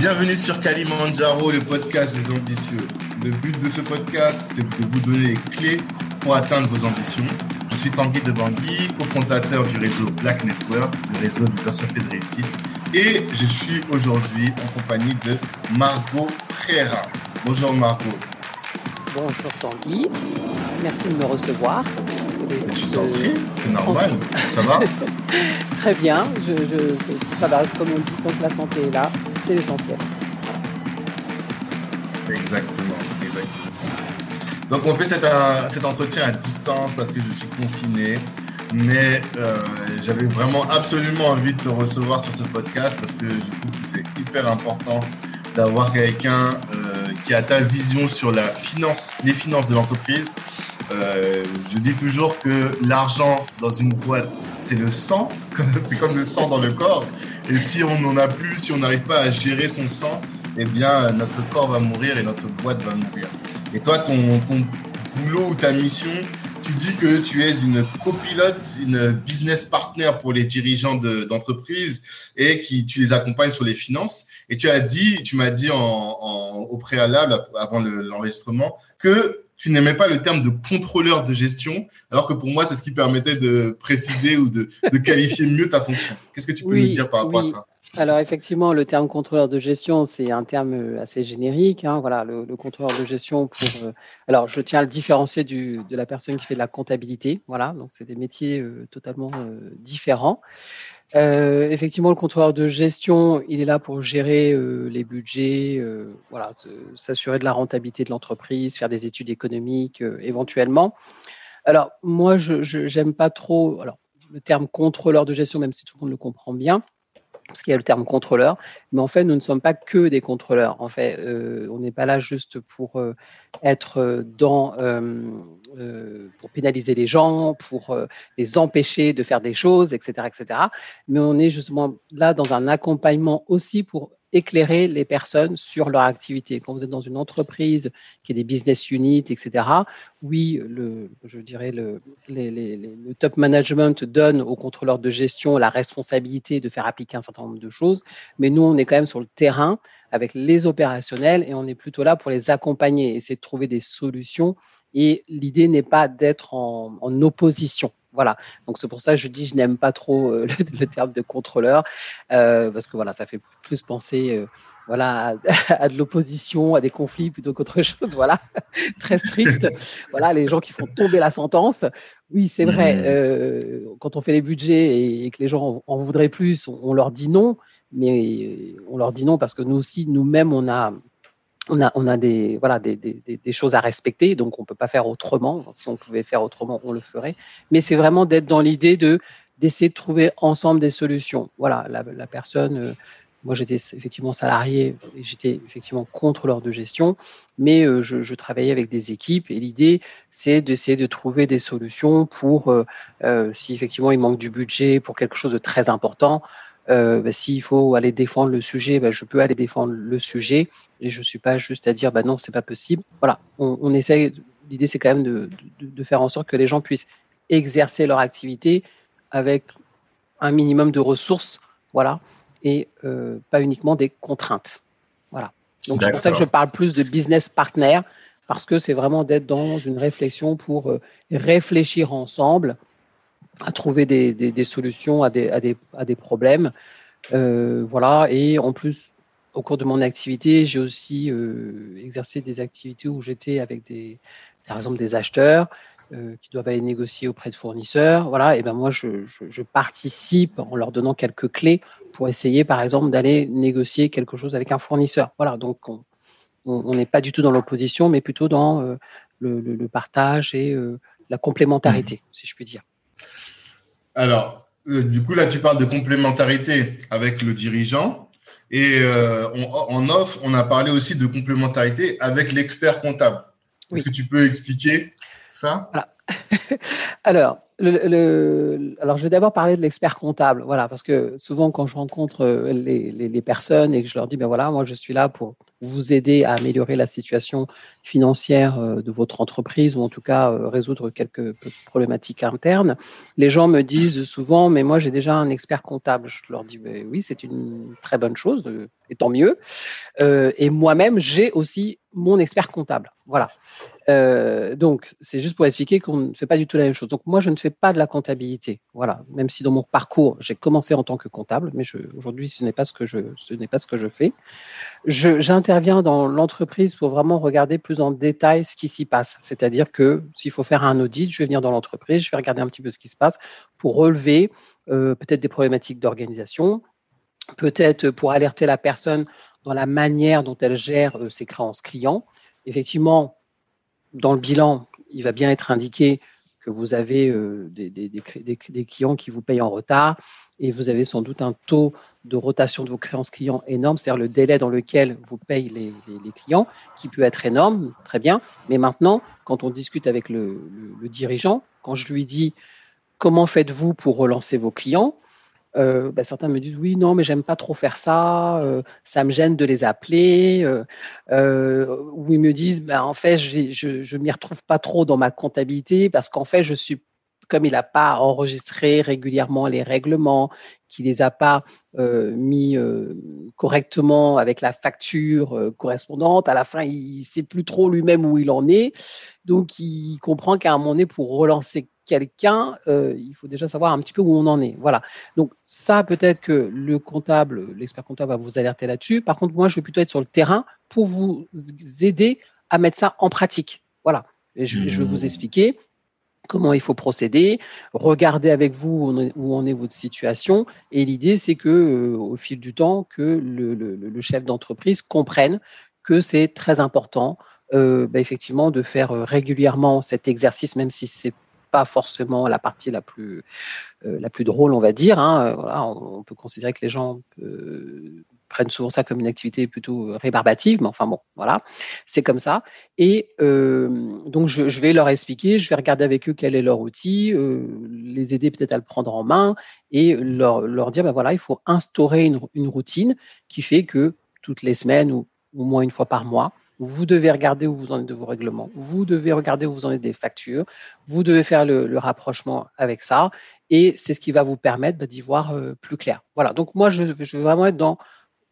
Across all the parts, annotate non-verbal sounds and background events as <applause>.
Bienvenue sur Kalimandjaro, le podcast des ambitieux. Le but de ce podcast, c'est de vous donner les clés pour atteindre vos ambitions. Je suis Tanguy de Bangui, cofondateur du réseau Black Network, le réseau des associés de réussite. Et je suis aujourd'hui en compagnie de Margot Prera. Bonjour Margot. Bonjour Tanguy, merci de me recevoir. Je t'en prie, c'est normal. Ça va? <laughs> Très bien, je, ça va comme on dit, tant que la santé est là, c'est. Exactement, exactement. Donc on fait cet, cet, entretien à distance parce que je suis confiné, mais euh, j'avais vraiment absolument envie de te recevoir sur ce podcast parce que je trouve que c'est hyper important d'avoir quelqu'un euh, qui a ta vision sur la finance, les finances de l'entreprise. Euh, je dis toujours que l'argent dans une boîte, c'est le sang, <laughs> c'est comme le sang dans le corps. Et si on n'en a plus, si on n'arrive pas à gérer son sang, eh bien, notre corps va mourir et notre boîte va mourir. Et toi, ton, ton boulot ou ta mission, tu dis que tu es une copilote, une business partner pour les dirigeants d'entreprise et qui tu les accompagnes sur les finances. Et tu as dit, tu m'as dit en, au préalable, avant l'enregistrement, que tu n'aimais pas le terme de contrôleur de gestion, alors que pour moi, c'est ce qui permettait de préciser ou de, qualifier mieux ta fonction. Qu'est-ce que tu peux nous dire par rapport à ça? Alors effectivement, le terme contrôleur de gestion, c'est un terme euh, assez générique. Hein, voilà, le, contrôleur de gestion pour. Euh, alors, je tiens à le différencier du, de la personne qui fait de la comptabilité. Voilà, donc c'est des métiers euh, totalement différents. Effectivement, le contrôleur de gestion, il est là pour gérer les budgets, voilà, s'assurer de la rentabilité de l'entreprise, faire des études économiques éventuellement. Alors moi, je n'aime pas trop. Alors le terme contrôleur de gestion, même si tout le monde le comprend bien parce qu'il y a le terme contrôleur, mais en fait, nous ne sommes pas que des contrôleurs. En fait, euh, on n'est pas là juste pour euh, être dans, euh, pour pénaliser les gens, pour les empêcher de faire des choses, etc., etc. Mais on est justement là dans un accompagnement aussi pour éclairer les personnes sur leur activité. Quand vous êtes dans une entreprise qui a des business units, etc., oui, le, je dirais le, le top management donne aux contrôleurs de gestion la responsabilité de faire appliquer un certain nombre de choses, mais nous, on est quand même sur le terrain avec les opérationnels et on est plutôt là pour les accompagner, essayer de trouver des solutions. Et l'idée n'est pas d'être en opposition. Voilà. Donc c'est pour ça que je dis je n'aime pas trop euh, <laughs> le, terme de contrôleur euh, parce que voilà ça fait plus penser euh, voilà à, <laughs> de l'opposition, à des conflits plutôt qu'autre <laughs> chose. Voilà très strict. voilà les gens qui font tomber la sentence. Oui c'est vrai. Mmh. quand on fait les budgets et, que les gens en, voudraient plus, on, leur dit non. Mais on leur dit non parce que nous aussi nous-mêmes on a on a, on a des, voilà, des, des, des, choses à respecter, donc on ne peut pas faire autrement. Si on pouvait faire autrement, on le ferait. Mais c'est vraiment d'être dans l'idée de d'essayer de trouver ensemble des solutions. Voilà, la, la personne, euh, moi j'étais effectivement salarié, j'étais effectivement contrôleur de gestion, mais euh, je, je, travaillais avec des équipes et l'idée c'est d'essayer de trouver des solutions pour, euh, si effectivement il manque du budget pour quelque chose de très important, euh, bah, s'il faut aller défendre le sujet, bah, je peux aller défendre le sujet et je ne suis pas juste à dire bah non, c'est pas possible. Voilà, on, on essaye. L'idée, c'est quand même de, de, de, faire en sorte que les gens puissent exercer leur activité avec un minimum de ressources, voilà, et euh, pas uniquement des contraintes. Voilà. Donc c'est pour ça que je parle plus de business partner parce que c'est vraiment d'être dans une réflexion pour euh, réfléchir ensemble à trouver des, des, solutions à des, à des, à des problèmes. Euh, voilà, et en plus, au cours de mon activité, j'ai aussi euh, exercé des activités où j'étais avec des, par exemple, des acheteurs euh, qui doivent aller négocier auprès de fournisseurs. Voilà, et ben moi, je, je, je, participe en leur donnant quelques clés pour essayer, par exemple, d'aller négocier quelque chose avec un fournisseur. Voilà, donc on n'est pas du tout dans l'opposition, mais plutôt dans euh, le, le, le, partage et euh, la complémentarité, mmh. si je puis dire. Alors, euh, du coup, là, tu parles de complémentarité avec le dirigeant. Et euh, en off, on a parlé aussi de complémentarité avec l'expert comptable. Est-ce que tu peux expliquer ça? <laughs> Alors, alors, je vais d'abord parler de l'expert comptable, voilà, parce que souvent quand je rencontre euh, les, les, personnes et que je leur dis, ben voilà, moi je suis là pour vous aider à améliorer la situation financière euh, de votre entreprise ou en tout cas euh, résoudre quelques problématiques internes, les gens me disent souvent, mais moi j'ai déjà un expert comptable. Je leur dis, ben oui, c'est une très bonne chose, et tant mieux. et moi-même, j'ai aussi mon expert comptable, voilà. Euh, donc, c'est juste pour expliquer qu'on ne fait pas du tout la même chose. Donc, moi, je ne fais pas de la comptabilité. Voilà. Même si dans mon parcours, j'ai commencé en tant que comptable, mais aujourd'hui, ce n'est pas ce que je, ce n'est pas ce que je fais. j'interviens dans l'entreprise pour vraiment regarder plus en détail ce qui s'y passe. C'est-à-dire que s'il faut faire un audit, je vais venir dans l'entreprise, je vais regarder un petit peu ce qui se passe pour relever euh, peut-être des problématiques d'organisation, peut-être pour alerter la personne dans la manière dont elle gère euh, ses créances clients. Effectivement, dans le bilan, il va bien être indiqué que vous avez euh, des, clients qui vous payent en retard et vous avez sans doute un taux de rotation de vos créances clients énorme, c'est-à-dire le délai dans lequel vous payez les, clients, qui peut être énorme, très bien. Mais maintenant, quand on discute avec le dirigeant, quand je lui dis comment faites-vous pour relancer vos clients, euh, bah, certains me disent oui, non, mais j'aime pas trop faire ça, euh, ça me gêne de les appeler. Euh, ou ils me disent, bah, en fait, je ne m'y retrouve pas trop dans ma comptabilité parce qu'en fait, je suis comme il n'a pas enregistré régulièrement les règlements, qu'il les a pas mis correctement avec la facture correspondante, à la fin, il ne sait plus trop lui-même où il en est. Donc, il comprend qu'à un moment donné, pour relancer quelqu'un, euh, il faut déjà savoir un petit peu où on en est. Voilà. Donc ça, peut-être que le comptable, l'expert comptable va vous alerter là-dessus. Par contre, moi, je vais plutôt être sur le terrain pour vous aider à mettre ça en pratique. Voilà. Et je, vais vous mmh. expliquer comment il faut procéder, regarder avec vous où en est votre situation. Et l'idée, c'est que euh, au fil du temps, que le, chef d'entreprise comprenne que c'est très important, euh, bah, effectivement, de faire régulièrement cet exercice, même si c'est pas forcément la partie la plus, euh, la plus drôle, on va dire. Hein. Voilà, on, peut considérer que les gens euh, prennent souvent ça comme une activité plutôt rébarbative, mais enfin bon, voilà, c'est comme ça. Et euh, donc, je, vais leur expliquer, je vais regarder avec eux quel est leur outil, les aider peut-être à le prendre en main et leur, leur dire, ben voilà, il faut instaurer une, une routine qui fait que toutes les semaines ou au moins une fois par mois, vous devez regarder où vous en êtes de vos règlements. Vous devez regarder où vous en êtes des factures. Vous devez faire le, rapprochement avec ça. Et c'est ce qui va vous permettre bah, d'y voir euh, plus clair. Voilà. Donc, moi, je, veux vraiment être dans,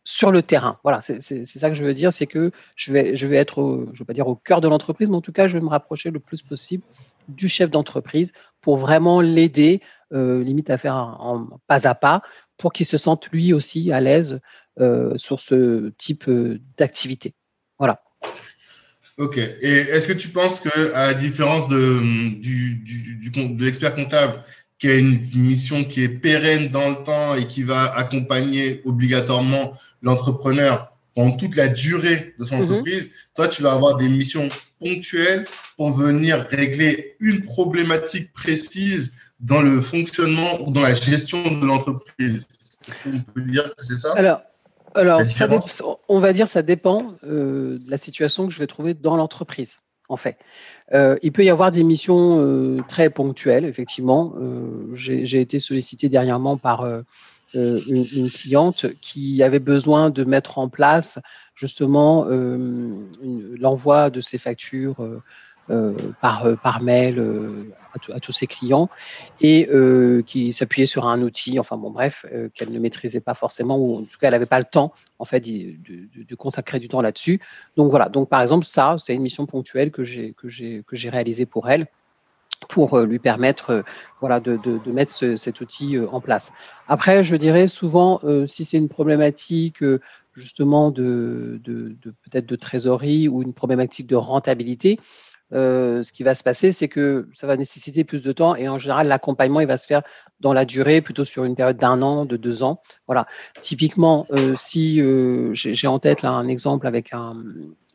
sur le terrain. Voilà. C'est ça que je veux dire. C'est que je vais, je vais être, je ne veux pas dire au cœur de l'entreprise, mais en tout cas, je vais me rapprocher le plus possible du chef d'entreprise pour vraiment l'aider, euh, limite à faire un, pas à pas, pour qu'il se sente lui aussi à l'aise euh, sur ce type d'activité. Voilà. Ok. Et est-ce que tu penses que, à la différence de, du, du, de l'expert comptable, qui a une mission qui est pérenne dans le temps et qui va accompagner obligatoirement l'entrepreneur pendant toute la durée de son mhm. entreprise, toi, tu vas avoir des missions ponctuelles pour venir régler une problématique précise dans le fonctionnement ou dans la gestion de l'entreprise. Est-ce qu'on peut dire que c'est ça? Alors, alors, on va dire ça dépend euh, de la situation que je vais trouver dans l'entreprise, en fait. Euh, il peut y avoir des missions euh, très ponctuelles, effectivement. J'ai été sollicité dernièrement par une, cliente qui avait besoin de mettre en place justement l'envoi de ses factures par, euh, par mail euh, à, tous ses clients et qui s'appuyait sur un outil, enfin bon bref, qu'elle ne maîtrisait pas forcément ou en tout cas elle n'avait pas le temps en fait de, consacrer du temps là-dessus. Donc voilà, donc par exemple ça c'est une mission ponctuelle que j'ai réalisée pour elle pour lui permettre voilà, de mettre cet outil en place. Après, je dirais souvent, si c'est une problématique justement de, de peut-être de trésorerie ou une problématique de rentabilité, euh, ce qui va se passer, c'est que ça va nécessiter plus de temps et en général, l'accompagnement, il va se faire dans la durée, plutôt sur une période d'un an, de deux ans. Voilà. Typiquement, euh, si euh, j'ai en tête là un exemple avec un,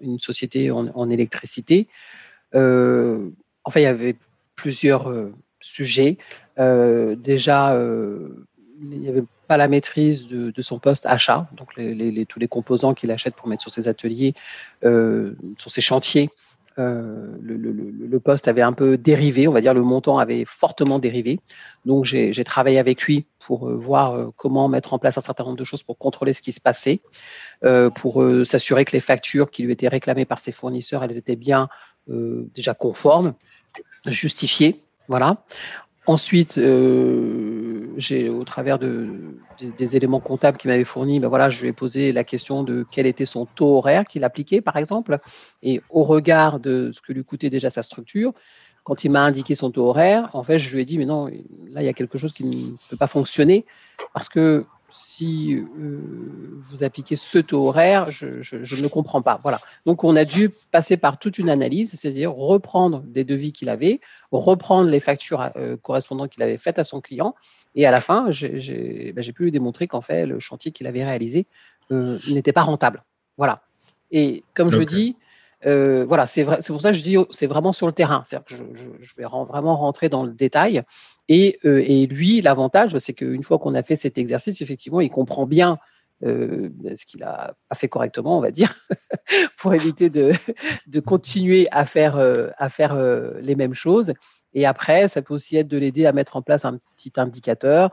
une société en, électricité, en fait, il y avait plusieurs sujets. déjà, il n'y avait pas la maîtrise de, son poste achat, donc tous les composants qu'il achète pour mettre sur ses ateliers, sur ses chantiers Euh, le, poste avait un peu dérivé, on va dire le montant avait fortement dérivé. Donc j'ai travaillé avec lui pour euh, voir euh, comment mettre en place un certain nombre de choses pour contrôler ce qui se passait, pour s'assurer que les factures qui lui étaient réclamées par ses fournisseurs, elles étaient bien déjà conformes, justifiées. Voilà. Ensuite, euh, j'ai, au travers de, des, éléments comptables qu'il m'avait fournis, ben voilà, je lui ai posé la question de quel était son taux horaire qu'il appliquait, par exemple. Et au regard de ce que lui coûtait déjà sa structure, quand il m'a indiqué son taux horaire, en fait, je lui ai dit, mais non, là, il y a quelque chose qui ne peut pas fonctionner parce que si euh, vous appliquez ce taux horaire, je, ne comprends pas. Voilà. Donc, on a dû passer par toute une analyse, c'est-à-dire reprendre des devis qu'il avait, reprendre les factures euh, correspondantes qu'il avait faites à son client. Et à la fin, j'ai ben, pu lui démontrer qu'en fait, le chantier qu'il avait réalisé euh, n'était pas rentable. Voilà. Et comme je dis, voilà, c'est pour ça que je dis c'est vraiment sur le terrain. C'est-à-dire que je, vais vraiment rentrer dans le détail. Euh, et, lui, l'avantage, c'est qu'une fois qu'on a fait cet exercice, effectivement, il comprend bien euh, ce qu'il a pas fait correctement, on va dire, <laughs> pour éviter de, continuer euh, à faire les mêmes choses. Et après, ça peut aussi être de l'aider à mettre en place un petit indicateur.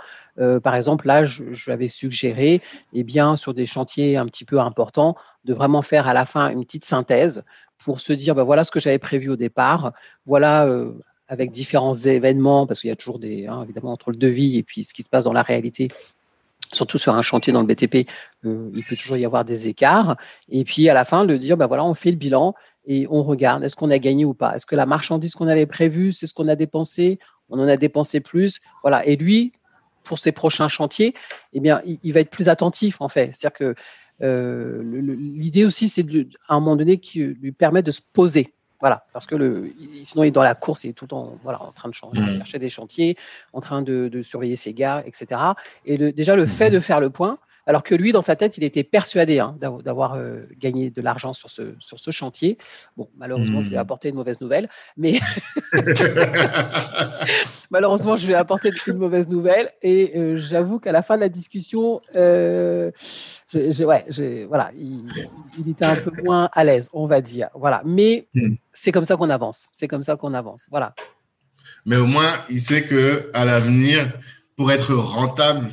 par exemple, là, je, je avais suggéré, eh bien, sur des chantiers un petit peu importants, de vraiment faire à la fin une petite synthèse pour se dire, ben, voilà ce que j'avais prévu au départ, voilà avec différents événements, parce qu'il y a toujours des, hein, évidemment, entre le devis et puis ce qui se passe dans la réalité, surtout sur un chantier dans le BTP, euh, il peut toujours y avoir des écarts. Et puis à la fin, de dire, ben voilà, on fait le bilan et on regarde, est-ce qu'on a gagné ou pas? Est-ce que la marchandise qu'on avait prévue, c'est ce qu'on a dépensé? On en a dépensé plus Voilà. Et lui, pour ses prochains chantiers, eh bien, il, va être plus attentif en fait. C'est-à-dire que euh, l'idée aussi, c'est à un moment donné qui lui permet de se poser. Voilà, parce que le, sinon il est dans la course, il est tout le temps voilà, en train de changer, mmh. chercher des chantiers, en train de, surveiller ses gars, etc. Et le, déjà le fait mmh. de faire le point, alors que lui, dans sa tête, il était persuadé hein, d'avoir euh, gagné de l'argent sur ce, sur ce chantier. Bon, malheureusement, je lui ai hmm. apporté une mauvaise nouvelle, mais <laughs> malheureusement, je lui ai apporté une mauvaise nouvelle. Et euh, j'avoue qu'à la fin de la discussion, euh, ouais, voilà, il, était un peu moins à l'aise, on va dire. Voilà, mais hmm. c'est comme ça qu'on avance. C'est comme ça qu'on avance. Voilà. Mais au moins, il sait que à l'avenir, pour être rentable,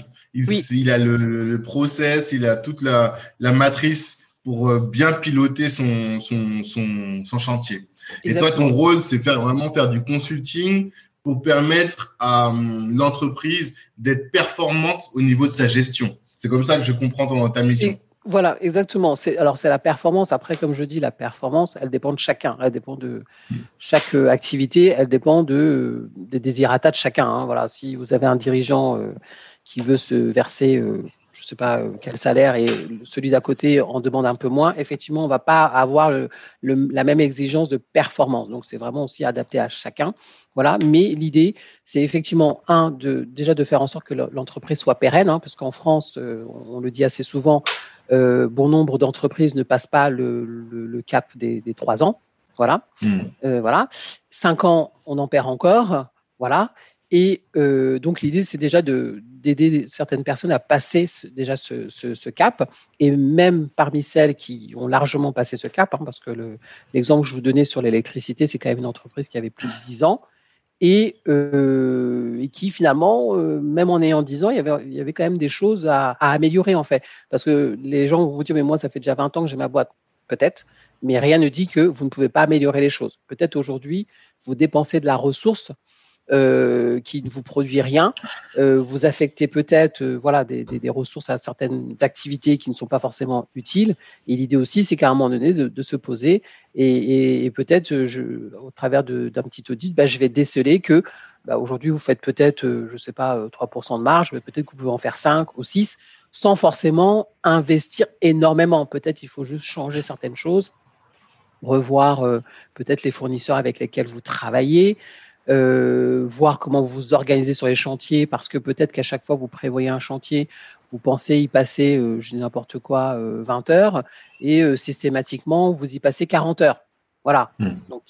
il, a le, process, il a toute la, matrice pour euh, bien piloter son, son, chantier. Et toi, ton rôle, c'est faire vraiment faire du consulting pour permettre à hum, l'entreprise d'être performante au niveau de sa gestion. C'est comme ça que je comprends ta mission. voilà, exactement. alors c'est la performance. Après, comme je dis, la performance, elle dépend de chacun. Elle dépend de chaque euh, activité. Elle dépend de des désirata de chacun. Hein. Voilà, si vous avez un dirigeant euh, qui veut se verser, euh, je ne sais pas euh, quel salaire, et celui d'à côté en demande un peu moins, effectivement, on ne va pas avoir la même exigence de performance. Donc, c'est vraiment aussi adapté à chacun. Voilà. Mais l'idée, c'est effectivement, un, de, déjà de faire en sorte que l'entreprise soit pérenne, hein, parce qu'en France, euh, on le dit assez souvent, bon nombre d'entreprises ne passent pas le, cap des, trois ans. Voilà. Mmh. voilà. Cinq ans, on en perd encore. Voilà. Et euh, donc l'idée, c'est déjà d'aider certaines personnes à passer déjà ce, cap, et même parmi celles qui ont largement passé ce cap, hein, parce que l'exemple que je vous donnais sur l'électricité, c'est quand même une entreprise qui avait plus de 10 ans, et, euh, et qui finalement, euh, même en ayant 10 ans, il y, avait, il y avait quand même des choses à, à, améliorer en fait. Parce que les gens vont vous dire, mais moi, ça fait déjà 20 ans que j'ai ma boîte, peut-être, mais rien ne dit que vous ne pouvez pas améliorer les choses. Peut-être aujourd'hui, vous dépensez de la ressource euh, qui ne vous produit rien. Euh, vous affectez peut-être euh, voilà, des, des, ressources à certaines activités qui ne sont pas forcément utiles. Et l'idée aussi, c'est qu'à un moment donné, de, se poser et, peut-être, au travers d'un petit audit, bah, je vais déceler que bah, aujourd'hui, vous faites peut-être, je sais pas, 3% de marge, mais peut-être que vous pouvez en faire 5 ou 6 sans forcément investir énormément. Peut-être il faut juste changer certaines choses, revoir peut-être les fournisseurs avec lesquels vous travaillez, euh, voir comment vous vous organisez sur les chantiers, parce que peut-être qu'à chaque fois vous prévoyez un chantier, vous pensez y passer, euh, je dis n'importe quoi, 20 euh, heures, et systématiquement vous y passez 40 heures. Voilà. Hmm. Donc,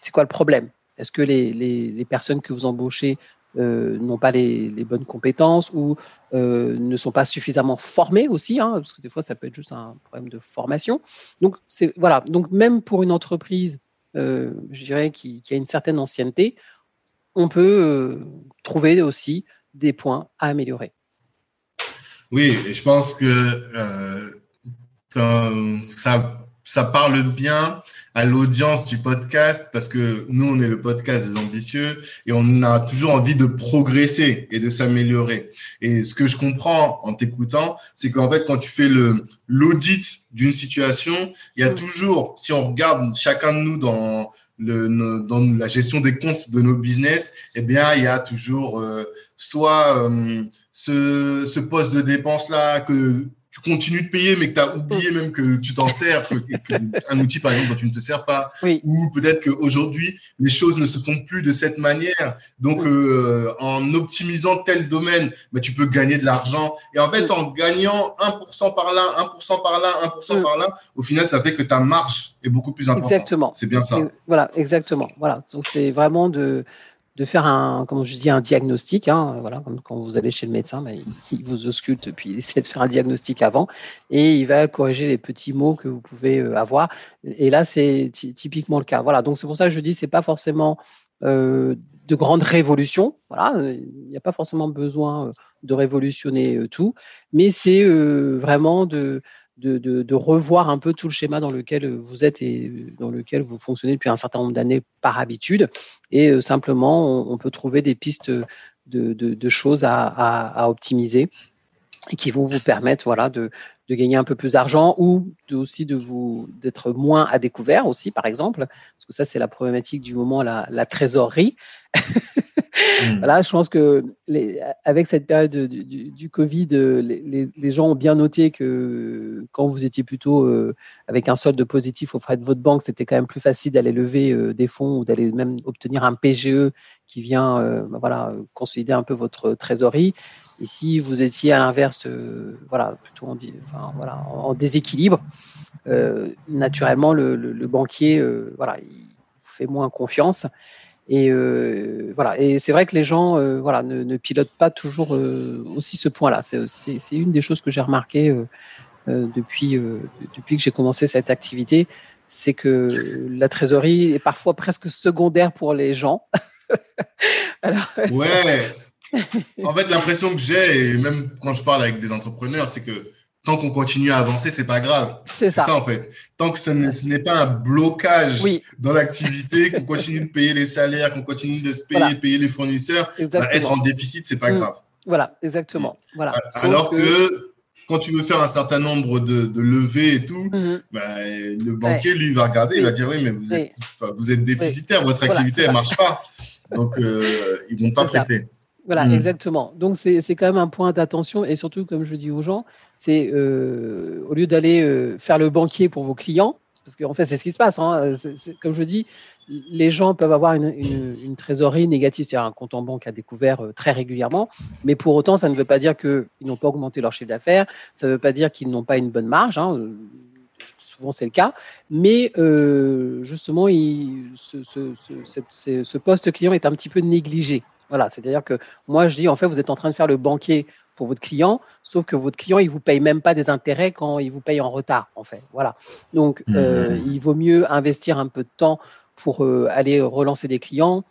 c'est quoi le problème? Est-ce que les, les, les, personnes que vous embauchez n'ont pas les, les, bonnes compétences ou ne sont pas suffisamment formées aussi, hein, parce que des fois ça peut être juste un problème de formation. Donc c'est voilà. Donc même pour une entreprise je dirais, qui, a une certaine ancienneté, on peut trouver aussi des points à améliorer. Oui, je pense que ça, ça parle bien à l'audience du podcast parce que nous, on est le podcast des ambitieux et on a toujours envie de progresser et de s'améliorer. Et ce que je comprends en t'écoutant, c'est qu'en fait, quand tu fais le l'audit d'une situation, il y a mm. toujours, si on regarde chacun de nous dans le, dans la gestion des comptes de nos business, eh bien, il y a toujours euh, soit euh, ce, ce poste de dépense là que tu continues de payer, mais que tu as oublié même que tu t'en sers, que, un outil, par exemple, dont tu ne te sers pas, ou peut-être qu'aujourd'hui, les choses ne se font plus de cette manière. Donc, euh, en optimisant tel domaine, bah, tu peux gagner de l'argent. Et en fait, en gagnant 1% par là, 1% par là, 1% par là, au final, ça fait que ta marge est beaucoup plus importante. Exactement. C'est bien ça. Voilà, exactement. Voilà. Donc, c'est vraiment de de faire un, comme je dis, un diagnostic. Hein, voilà, comme quand vous allez chez le médecin, ben, <laughs> il, vous ausculte, puis il essaie de faire un diagnostic avant, et il va corriger les petits mots que vous pouvez euh, avoir. Et là, c'est typiquement le cas. Voilà, donc c'est pour ça que je dis, c'est pas forcément euh, de grandes révolutions. Voilà, il n'y a pas forcément besoin euh, de révolutionner tout, mais c'est vraiment de de, revoir un peu tout le schéma dans lequel vous êtes et dans lequel vous fonctionnez depuis un certain nombre d'années par habitude. Et euh, simplement, on, peut trouver des pistes de, choses à, optimiser et qui vont vous permettre voilà, de, gagner un peu plus d'argent ou aussi de vous d'être moins à découvert aussi, par exemple. Parce que ça, c'est la problématique du moment, la, la trésorerie. <laughs> Voilà, je pense que avec cette période du, Covid, euh, les, gens ont bien noté que quand vous étiez plutôt euh, avec un solde positif auprès de votre banque, c'était quand même plus facile d'aller lever euh, des fonds ou d'aller même obtenir un PGE qui vient bah, voilà, consolider un peu votre trésorerie. Et si vous étiez à l'inverse, voilà, plutôt en, déséquilibre, naturellement, le, le, le banquier voilà, il vous fait moins confiance. Et euh, voilà. Et c'est vrai que les gens, euh, voilà, ne, pilotent pas toujours euh, aussi ce point-là. C'est une des choses que j'ai remarqué depuis depuis que j'ai commencé cette activité, c'est que la trésorerie est parfois presque secondaire pour les gens. <laughs> ouais. En fait, l'impression que j'ai, et même quand je parle avec des entrepreneurs, c'est que tant qu'on continue à avancer, c'est pas grave. C'est ça. en fait. Tant que ce n'est pas un blocage dans l'activité, <laughs> qu'on continue de payer les salaires, qu'on continue de se payer, payer les fournisseurs, bah, être en déficit, c'est pas mm. grave. Voilà, exactement. Voilà. Alors que... quand tu veux faire un certain nombre de, de levées et tout, mm-hmm. bah, le banquier, lui, va regarder, il va dire oui, mais vous êtes, vous êtes déficitaire, votre activité, elle marche pas. Donc, euh, ils vont pas prêter. Voilà, mm. exactement. Donc, c'est quand même un point d'attention. Et surtout, comme je dis aux gens, c'est euh, au lieu d'aller euh, faire le banquier pour vos clients, parce qu'en fait, c'est ce qui se passe. Hein, comme je dis, les gens peuvent avoir une, une, trésorerie négative, c'est-à-dire un compte en banque à découvert euh, très régulièrement. Mais pour autant, ça ne veut pas dire qu'ils n'ont pas augmenté leur chiffre d'affaires. Ça ne veut pas dire qu'ils n'ont pas une bonne marge. Hein, souvent c'est le cas, mais justement, il, ce, ce, ce, ce, poste client est un petit peu négligé. Voilà, c'est-à-dire que moi, je dis, en fait, vous êtes en train de faire le banquier pour votre client, sauf que votre client, il vous paye même pas des intérêts quand il vous paye en retard, en fait. Voilà. Donc, mmh. euh, il vaut mieux investir un peu de temps pour euh, aller relancer des clients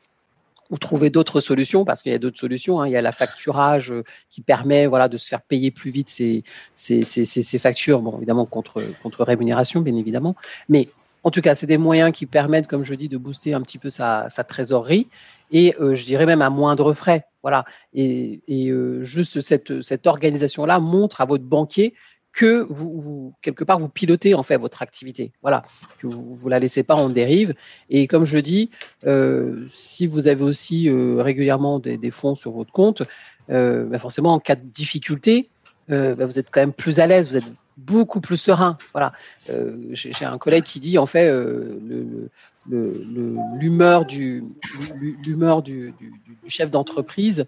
ou trouver d'autres solutions, parce qu'il y a d'autres solutions. Hein. Il y a la facturage euh, qui permet voilà, de se faire payer plus vite ces factures, bon, évidemment contre, contre rémunération, bien évidemment. Mais en tout cas, c'est des moyens qui permettent, comme je dis, de booster un petit peu sa, trésorerie et euh, je dirais même à moindre frais. Voilà. Et, euh, juste cette, cette organisation-là montre à votre banquier que vous, quelque part vous pilotez en fait votre activité, voilà, que vous ne la laissez pas en dérive. Et comme je dis, euh, si vous avez aussi régulièrement des, fonds sur votre compte, bah, forcément en cas de difficulté, bah, vous êtes quand même plus à l'aise, vous êtes beaucoup plus serein. Voilà. Euh, j'ai un collègue qui dit en fait euh, l'humeur du du, chef d'entreprise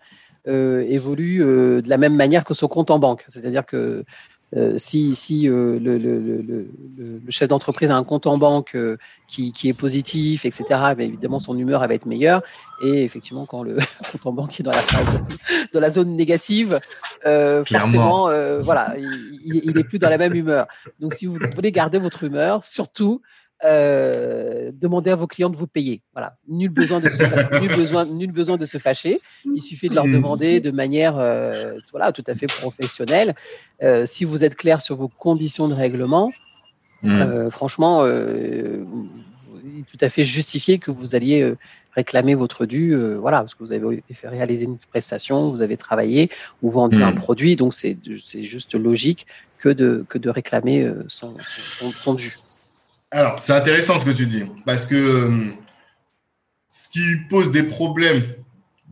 euh, évolue de la même manière que son compte en banque. C'est-à-dire que euh, si, si euh, le, le, le, le, chef d'entreprise a un compte en banque euh, qui, qui, est positif, etc., ben, évidemment, son humeur va être meilleure. Et effectivement, quand le <laughs> compte en banque est dans la, dans la zone négative, forcément, voilà, il, il, est plus dans la même humeur. Donc, si vous voulez garder votre humeur, surtout, euh, demandez à vos clients de vous payer. Voilà, nul besoin de se, <laughs> nul besoin, nul besoin de se fâcher. Il suffit de leur demander de manière, euh, voilà, tout à fait professionnelle. Euh, si vous êtes clair sur vos conditions de règlement, mmh. franchement, il est tout à fait justifié que vous alliez réclamer votre dû, voilà, parce que vous avez fait réaliser une prestation, vous avez travaillé ou vendu un mmh. produit, donc c'est juste logique que de, que de réclamer son, son, son dû. Alors, c'est intéressant ce que tu dis, parce que euh, ce qui pose des problèmes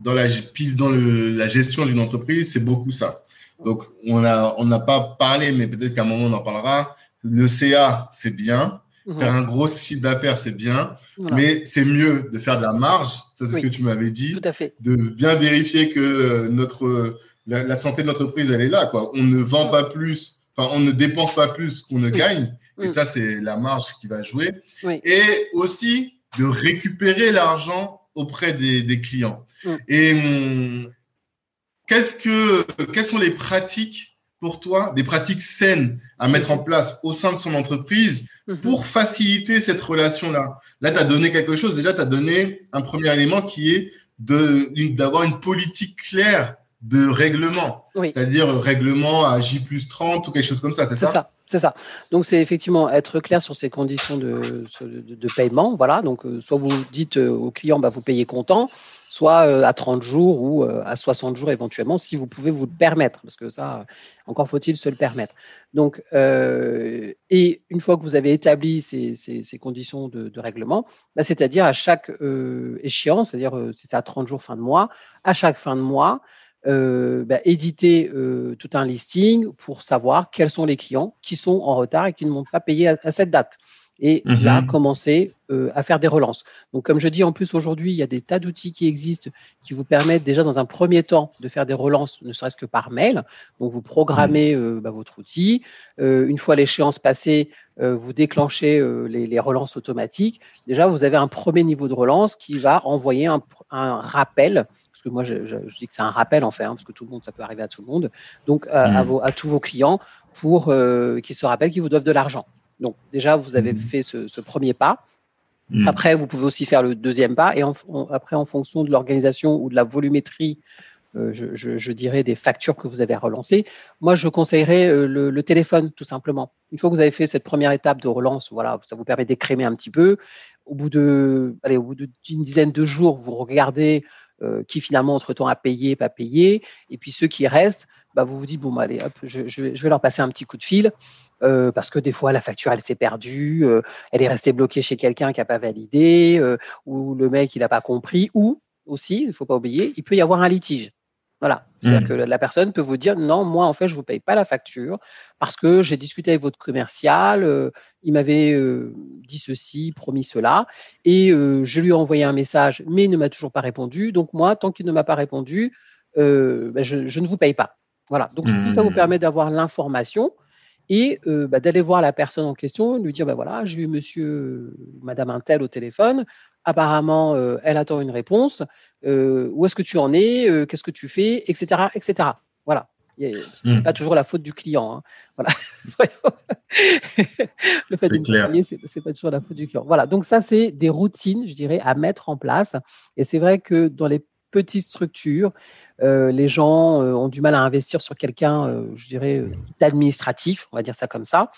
dans la, dans la gestion d'une entreprise, c'est beaucoup ça. Donc, on n'a on pas parlé, mais peut-être qu'à un moment, on en parlera. Le CA, c'est bien. Mhm. Faire un gros chiffre d'affaires, c'est bien. Mais c'est mieux de faire de la marge. Ça, c'est ce que tu m'avais dit. Tout à fait. De bien vérifier que euh, notre, la, santé de l'entreprise, elle est là. Quoi. On ne vend pas plus, enfin, on ne dépense pas plus qu'on ne gagne. Et mm. ça, c'est la marge qui va jouer. Et aussi de récupérer l'argent auprès des, clients. Mm. Et hum, qu'est-ce que, quelles sont les pratiques pour toi, des pratiques saines à mettre en place au sein de son entreprise mm-hmm. pour faciliter cette relation-là? Là, tu as donné quelque chose. Déjà, tu as donné un premier élément qui est d'avoir une politique claire de règlement. C'est-à-dire règlement à J plus 30 ou quelque chose comme ça, c'est ça C'est ça. Donc, c'est effectivement être clair sur ces conditions de, de, paiement. Voilà. Donc, euh, soit vous dites euh, au client, bah, vous payez comptant, soit euh, à 30 jours ou à 60 jours éventuellement, si vous pouvez vous le permettre. Parce que ça, encore faut-il se le permettre. Donc, et une fois que vous avez établi ces, ces, conditions de, règlement, bah, c'est-à-dire à chaque échéance, c'est-à-dire c'est à 30 jours fin de mois, à chaque fin de mois, euh, bah, éditer euh, tout un listing pour savoir quels sont les clients qui sont en retard et qui ne m'ont pas payé à, cette date. Et là, mhm. commencer euh, à faire des relances. Donc, comme je dis, en plus, aujourd'hui, il y a des tas d'outils qui existent qui vous permettent déjà, dans un premier temps, de faire des relances, ne serait-ce que par mail. Donc, vous programmez mhm. bah, votre outil. une fois l'échéance passée, vous déclenchez les, les, relances automatiques. Déjà, vous avez un premier niveau de relance qui va envoyer un, un rappel parce que moi je, dis que c'est un rappel en fait, hein, parce que tout le monde, ça peut arriver à tout le monde, donc à, à, tous vos clients pour euh, qu'ils se rappellent qu'ils vous doivent de l'argent. Donc déjà, vous avez mm. fait ce, premier pas. Mm. Après, vous pouvez aussi faire le deuxième pas, et après, en fonction de l'organisation ou de la volumétrie, euh, je, dirais des factures que vous avez relancées, moi je conseillerais euh, le, téléphone tout simplement. Une fois que vous avez fait cette première étape de relance, voilà, ça vous permet d'écrémer un petit peu. Au bout de, allez, au bout d'une dizaine de jours, vous regardez euh, qui finalement entre-temps a payé, pas payé. Et puis ceux qui restent, bah, vous vous dites, bon, bah, allez, hop, je, je, vais leur passer un petit coup de fil. Euh, parce que des fois la facture elle s'est perdue, euh, elle est restée bloquée chez quelqu'un qui n'a pas validé, ou le mec il n'a pas compris, ou aussi, il ne faut pas oublier, il peut y avoir un litige. Voilà. C'est-à-dire mmh. que la personne peut vous dire non, moi en fait je ne vous paye pas la facture parce que j'ai discuté avec votre commercial, euh, il m'avait euh, dit ceci, promis cela, et euh, je lui ai envoyé un message, mais il ne m'a toujours pas répondu. Donc moi, tant qu'il ne m'a pas répondu, ben, je, ne vous paye pas. Voilà. Donc tout ça vous mmh. permet d'avoir l'information et bah, d'aller voir la personne en question, lui dire bah, voilà, j'ai eu monsieur, madame Intel au téléphone, apparemment, euh, elle attend une réponse. Euh, où est-ce que tu en es? Euh, Qu'est-ce que tu fais? Etc. etc. Voilà. Ce n'est hmm. pas toujours la faute du client. Hein. Voilà. <laughs> <laughs> le fait de ce c'est pas toujours la faute du client. Voilà. Donc ça, c'est des routines, je dirais, à mettre en place. Et c'est vrai que dans les petites structures, les gens ont du mal à investir sur quelqu'un, je dirais, d'administratif, on va dire ça comme ça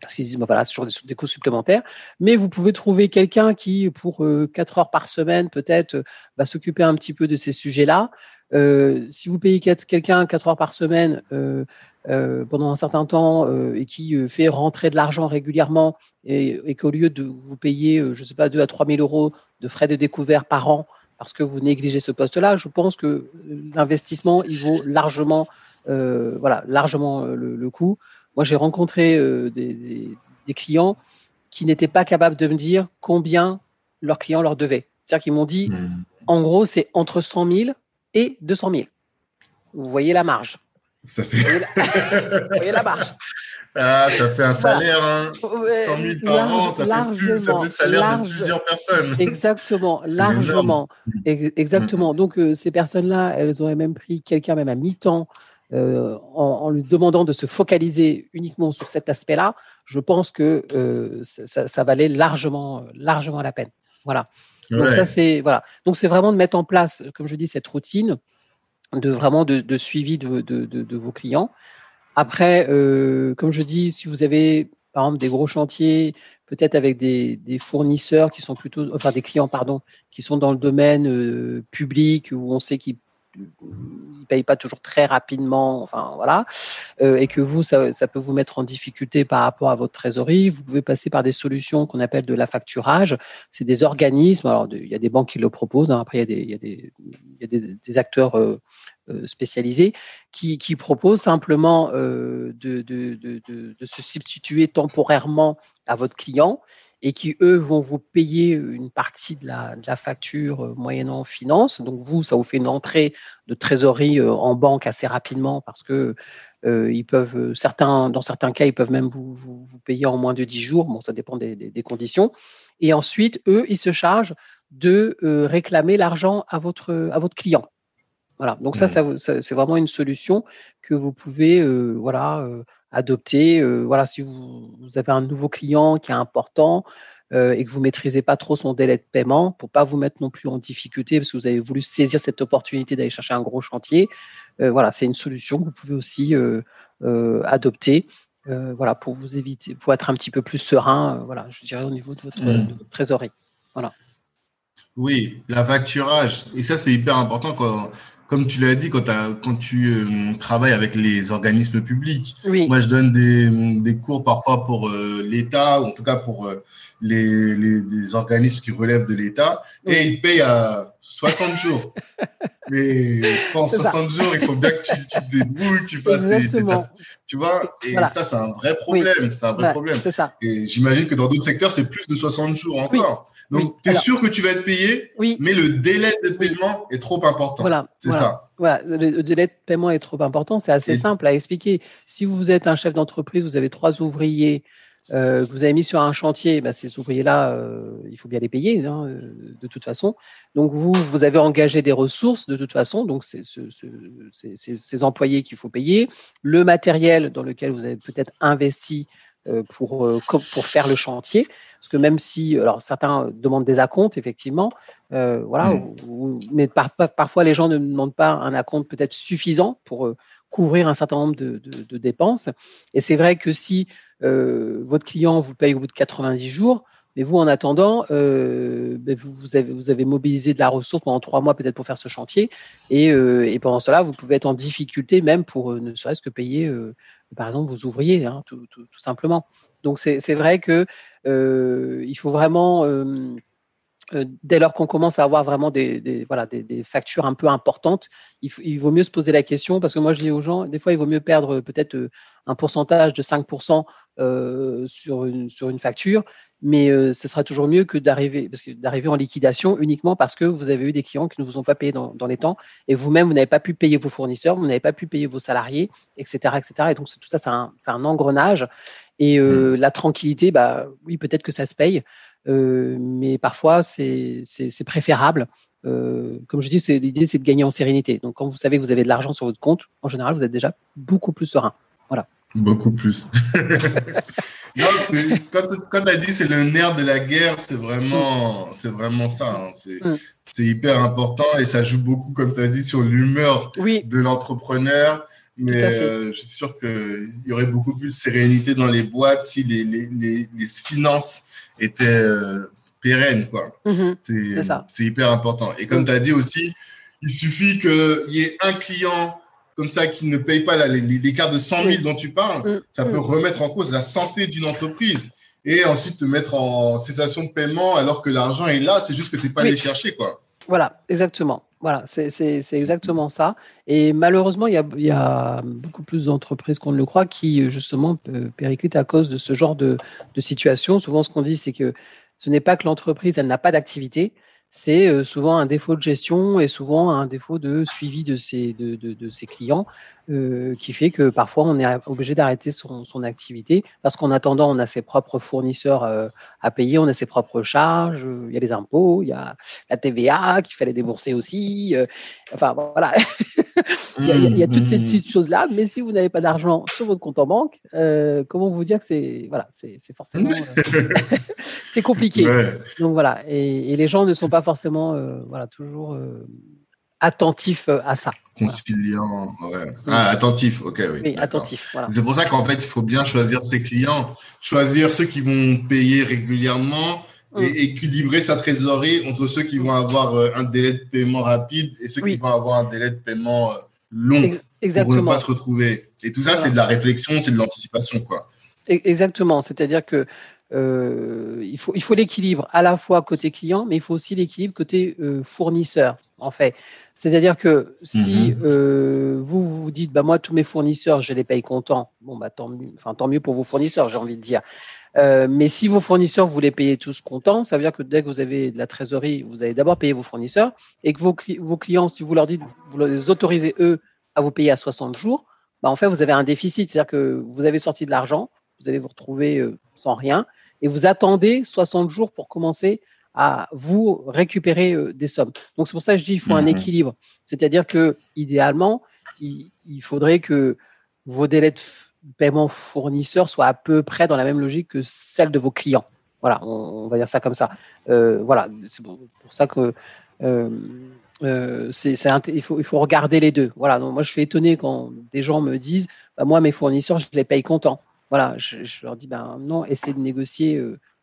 parce qu'ils disent, bah voilà, c'est toujours des, coûts supplémentaires. Mais vous pouvez trouver quelqu'un qui, pour euh, 4 heures par semaine, peut-être, euh, va s'occuper un petit peu de ces sujets-là. Euh, si vous payez quelqu'un 4 heures par semaine euh, euh, pendant un certain temps et qui fait rentrer de l'argent régulièrement et, et qu'au lieu de vous payer, je ne sais pas, 2 à 3 000 euros de frais de découvert par an parce que vous négligez ce poste-là, je pense que l'investissement, il vaut largement, voilà, largement le, le coup. Moi, j'ai rencontré euh, des, clients qui n'étaient pas capables de me dire combien leurs clients leur devaient. C'est-à-dire qu'ils m'ont dit, hmm. en gros, c'est entre 100 000 et 200 000. Vous voyez la marge. Ça fait... <laughs> Vous, voyez la... marge. Ah, ça fait un salaire, hein. 100 000 par an, ça fait, plus, ça fait le salaire de plusieurs personnes. Exactement, <laughs> largement. Exactement. Hmm. Donc, euh, ces personnes-là, elles auraient même pris quelqu'un même à mi-temps en, lui demandant de se focaliser uniquement sur cet aspect-là, je pense que ça, valait largement, largement la peine. Voilà. Donc ça c'est voilà. Donc c'est vraiment de mettre en place, comme je dis, cette routine de vraiment de, suivi de, de, vos clients. Après, comme je dis, si vous avez par exemple des gros chantiers, peut-être avec des, fournisseurs qui sont plutôt, enfin des clients pardon, qui sont dans le domaine public où on sait qu'ils ne payent pas toujours très rapidement, enfin voilà, euh, et que vous, ça, peut vous mettre en difficulté par rapport à votre trésorerie, vous pouvez passer par des solutions qu'on appelle de la facturage. C'est des organismes, alors il y a des banques qui le proposent, hein. après il y a des, y y a des, des acteurs euh, euh, spécialisés qui, qui, proposent simplement de, de, de, se substituer temporairement à votre client et qui, eux, vont vous payer une partie de la, de la facture euh, moyennant finance. Donc, vous, ça vous fait une entrée de trésorerie euh, en banque assez rapidement parce que euh, ils peuvent, certains, dans certains cas, ils peuvent même vous, vous, vous, payer en moins de 10 jours. Bon, ça dépend des, des, des conditions. Et ensuite, eux, ils se chargent de réclamer l'argent à votre, à votre client. Voilà. Donc, ça, mmh. ça, c'est vraiment une solution que vous pouvez, voilà, adopter. Euh, voilà, si vous, avez un nouveau client qui est important euh, et que vous maîtrisez pas trop son délai de paiement, pour pas vous mettre non plus en difficulté parce que vous avez voulu saisir cette opportunité d'aller chercher un gros chantier. Euh, voilà, c'est une solution que vous pouvez aussi adopter. voilà, pour vous éviter, pour être un petit peu plus serein, voilà, je dirais au niveau de votre, mmh. de votre trésorerie. Voilà. Oui, la facturage. Et ça, c'est hyper important quand, comme tu l'as dit, quand, quand tu euh, travailles avec les organismes publics, moi je donne des, des cours parfois pour euh, l'État, ou en tout cas pour euh, les, les, les, organismes qui relèvent de l'État, et ils payent à 60 jours. <laughs> Mais pendant 60 jours, il faut bien que tu, tu te débrouilles, que tu fasses des, Tu vois, et ça, c'est un vrai problème. C'est un vrai problème. Ça. Et j'imagine que dans d'autres secteurs, c'est plus de 60 jours encore. Donc, tu es sûr que tu vas être payé, mais le délai de paiement est trop important. Voilà. C'est ça. Voilà. Le, délai de paiement est trop important. C'est assez simple à expliquer. Si vous êtes un chef d'entreprise, vous avez trois ouvriers, euh, que vous avez mis sur un chantier, bah, ces ouvriers-là, euh, il faut bien les payer hein, euh, de toute façon. Donc vous, vous avez engagé des ressources de toute façon, donc c'est ce, ces employés qu'il faut payer, le matériel dans lequel vous avez peut-être investi pour, euh, pour faire le chantier. Parce que même si, alors certains demandent des acomptes, effectivement, euh, voilà, mm. mais parfois les gens ne demandent pas un acompte peut-être suffisant pour couvrir un certain nombre de, de, dépenses. Et c'est vrai que si votre client vous paye au bout de 90 jours, mais vous, en attendant, ben, vous, avez, vous avez mobilisé de la ressource pendant trois mois peut-être pour faire ce chantier. Et, et, pendant cela, vous pouvez être en difficulté même pour ne serait-ce que payer par exemple, vos ouvriers, hein, tout, simplement. Donc, c'est vrai que euh, il faut vraiment, euh, euh, dès lors qu'on commence à avoir vraiment des, voilà, des, factures un peu importantes, il, vaut mieux se poser la question, parce que moi, je dis aux gens, des fois, il vaut mieux perdre peut-être un pourcentage de 5% sur, une, sur une facture, mais ce sera toujours mieux que d'arriver d'arriver en liquidation uniquement parce que vous avez eu des clients qui ne vous ont pas payé dans, dans les temps et vous-même vous n'avez pas pu payer vos fournisseurs, vous n'avez pas pu payer vos salariés, etc., etc. Et donc tout ça c'est un, un, engrenage et euh, mmh. la tranquillité, bah oui peut-être que ça se paye, euh, mais parfois c'est préférable. Euh, comme je dis, l'idée c'est de gagner en sérénité. Donc quand vous savez que vous avez de l'argent sur votre compte, en général vous êtes déjà beaucoup plus serein. Voilà. Beaucoup plus. <laughs> non, quand, quand tu as dit c'est le nerf de la guerre, c'est vraiment, c'est vraiment ça. Hein. Mm. C'est hyper important et ça joue beaucoup, comme tu as dit, sur l'humeur de l'entrepreneur. Mais euh, je suis sûr qu'il y aurait beaucoup plus de sérénité dans les boîtes si les, les, les, finances étaient euh, pérennes. Mm-hmm. C'est hyper important. Et comme mm. tu as dit aussi, il suffit qu'il y ait un client comme ça qui ne payent pas l'écart de 100 000 dont tu parles, mm. ça peut mm. remettre en cause la santé d'une entreprise et ensuite te mettre en cessation de paiement alors que l'argent est là, c'est juste que tu n'es pas allé chercher. quoi. Voilà, exactement. Voilà, c'est exactement ça. Et malheureusement, il y a, y a beaucoup plus d'entreprises qu'on ne le croit qui, justement, périclitent à cause de ce genre de, de situation. Souvent, ce qu'on dit, c'est que ce n'est pas que l'entreprise, elle n'a pas d'activité, c'est euh, souvent un défaut de gestion et souvent un défaut de suivi de ses, de, de, de ses clients euh, qui fait que parfois on est obligé d'arrêter son, son, activité parce qu'en attendant on a ses propres fournisseurs euh, à payer, on a ses propres charges, il y a les impôts, il y a la TVA qu'il fallait débourser aussi. enfin voilà. <laughs> <laughs> il, y a, toutes ces petites choses-là, mais si vous n'avez pas d'argent sur votre compte en banque, euh, comment vous dire que c'est voilà, c'est forcément <laughs> euh, <laughs> c'est compliqué. Donc voilà, et, les gens ne sont pas forcément euh, voilà toujours attentifs à ça. Conciliant, ouais. Ah, attentif, ok, oui. oui attentif, voilà. C'est pour ça qu'en fait, il faut bien choisir ses clients, choisir ceux qui vont payer régulièrement et mm. équilibrer sa trésorerie entre ceux qui vont avoir euh, un délai de paiement rapide et ceux qui vont avoir un délai de paiement euh, long Exactement. pour ne pas se retrouver. Et tout ça, c'est de la réflexion, c'est de l'anticipation, quoi. Exactement. C'est-à-dire que euh, il faut il faut l'équilibre à la fois côté client, mais il faut aussi l'équilibre côté fournisseur. En fait, c'est-à-dire que si mm-hmm. vous vous dites bah moi tous mes fournisseurs je les paye comptant, bon bah tant mieux, enfin tant mieux pour vos fournisseurs, j'ai envie de dire. Euh, mais si vos fournisseurs, vous les payez tous contents, ça veut dire que dès que vous avez de la trésorerie, vous allez d'abord payer vos fournisseurs et que vos, vos, clients, si vous leur dites, vous les autorisez eux à vous payer à 60 jours, bah en fait, vous avez un déficit. C'est-à-dire que vous avez sorti de l'argent, vous allez vous retrouver euh, sans rien et vous attendez 60 jours pour commencer à vous récupérer euh, des sommes. Donc, c'est pour ça que je dis qu'il faut un mmh. équilibre. C'est-à-dire que idéalement, il, il faudrait que vos délais de paiement fournisseur soit à peu près dans la même logique que celle de vos clients. Voilà, on, va dire ça comme ça. Euh, voilà, c'est pour, ça que euh, euh, il, faut, il faut regarder les deux. Voilà, donc moi je suis étonné quand des gens me disent bah, Moi, mes fournisseurs, je les paye comptant. Voilà, je, leur dis ben, Non, essayez de négocier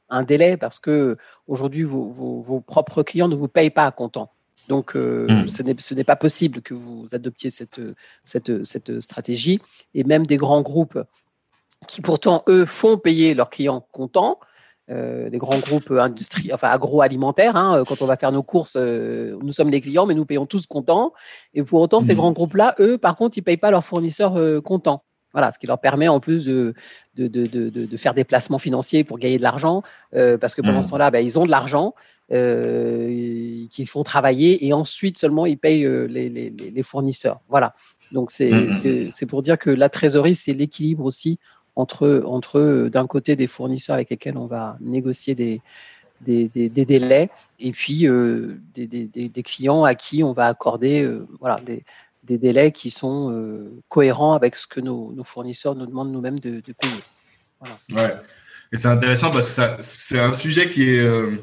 un délai parce que aujourd'hui, vos, vos, propres clients ne vous payent pas à. Donc, euh, hmm. ce n'est pas possible que vous adoptiez cette, cette, cette, stratégie. Et même des grands groupes qui, pourtant, eux, font payer leurs clients contents, euh, les grands groupes industrie, enfin agroalimentaires, hein, quand on va faire nos courses, euh, nous sommes les clients, mais nous payons tous contents. Et pour autant, ces hmm. grands groupes-là, eux, par contre, ils ne payent pas leurs fournisseurs contents. Voilà, ce qui leur permet en plus de, de, de, de faire des placements financiers pour gagner de l'argent, euh, parce que pendant ce mmh. temps-là, ben, ils ont de l'argent euh, qu'ils font travailler et ensuite seulement ils payent euh, les, les, les fournisseurs. Voilà. Donc mmh. c'est pour dire que la trésorerie, c'est l'équilibre aussi entre, entre d'un côté des fournisseurs avec lesquels on va négocier des, des, des, des délais et puis euh, des, des, clients à qui on va accorder euh, voilà, des, des délais qui sont euh, cohérents avec ce que nos, fournisseurs nous demandent nous-mêmes de, payer. Ouais. Et c'est intéressant parce que c'est un sujet qui est euh,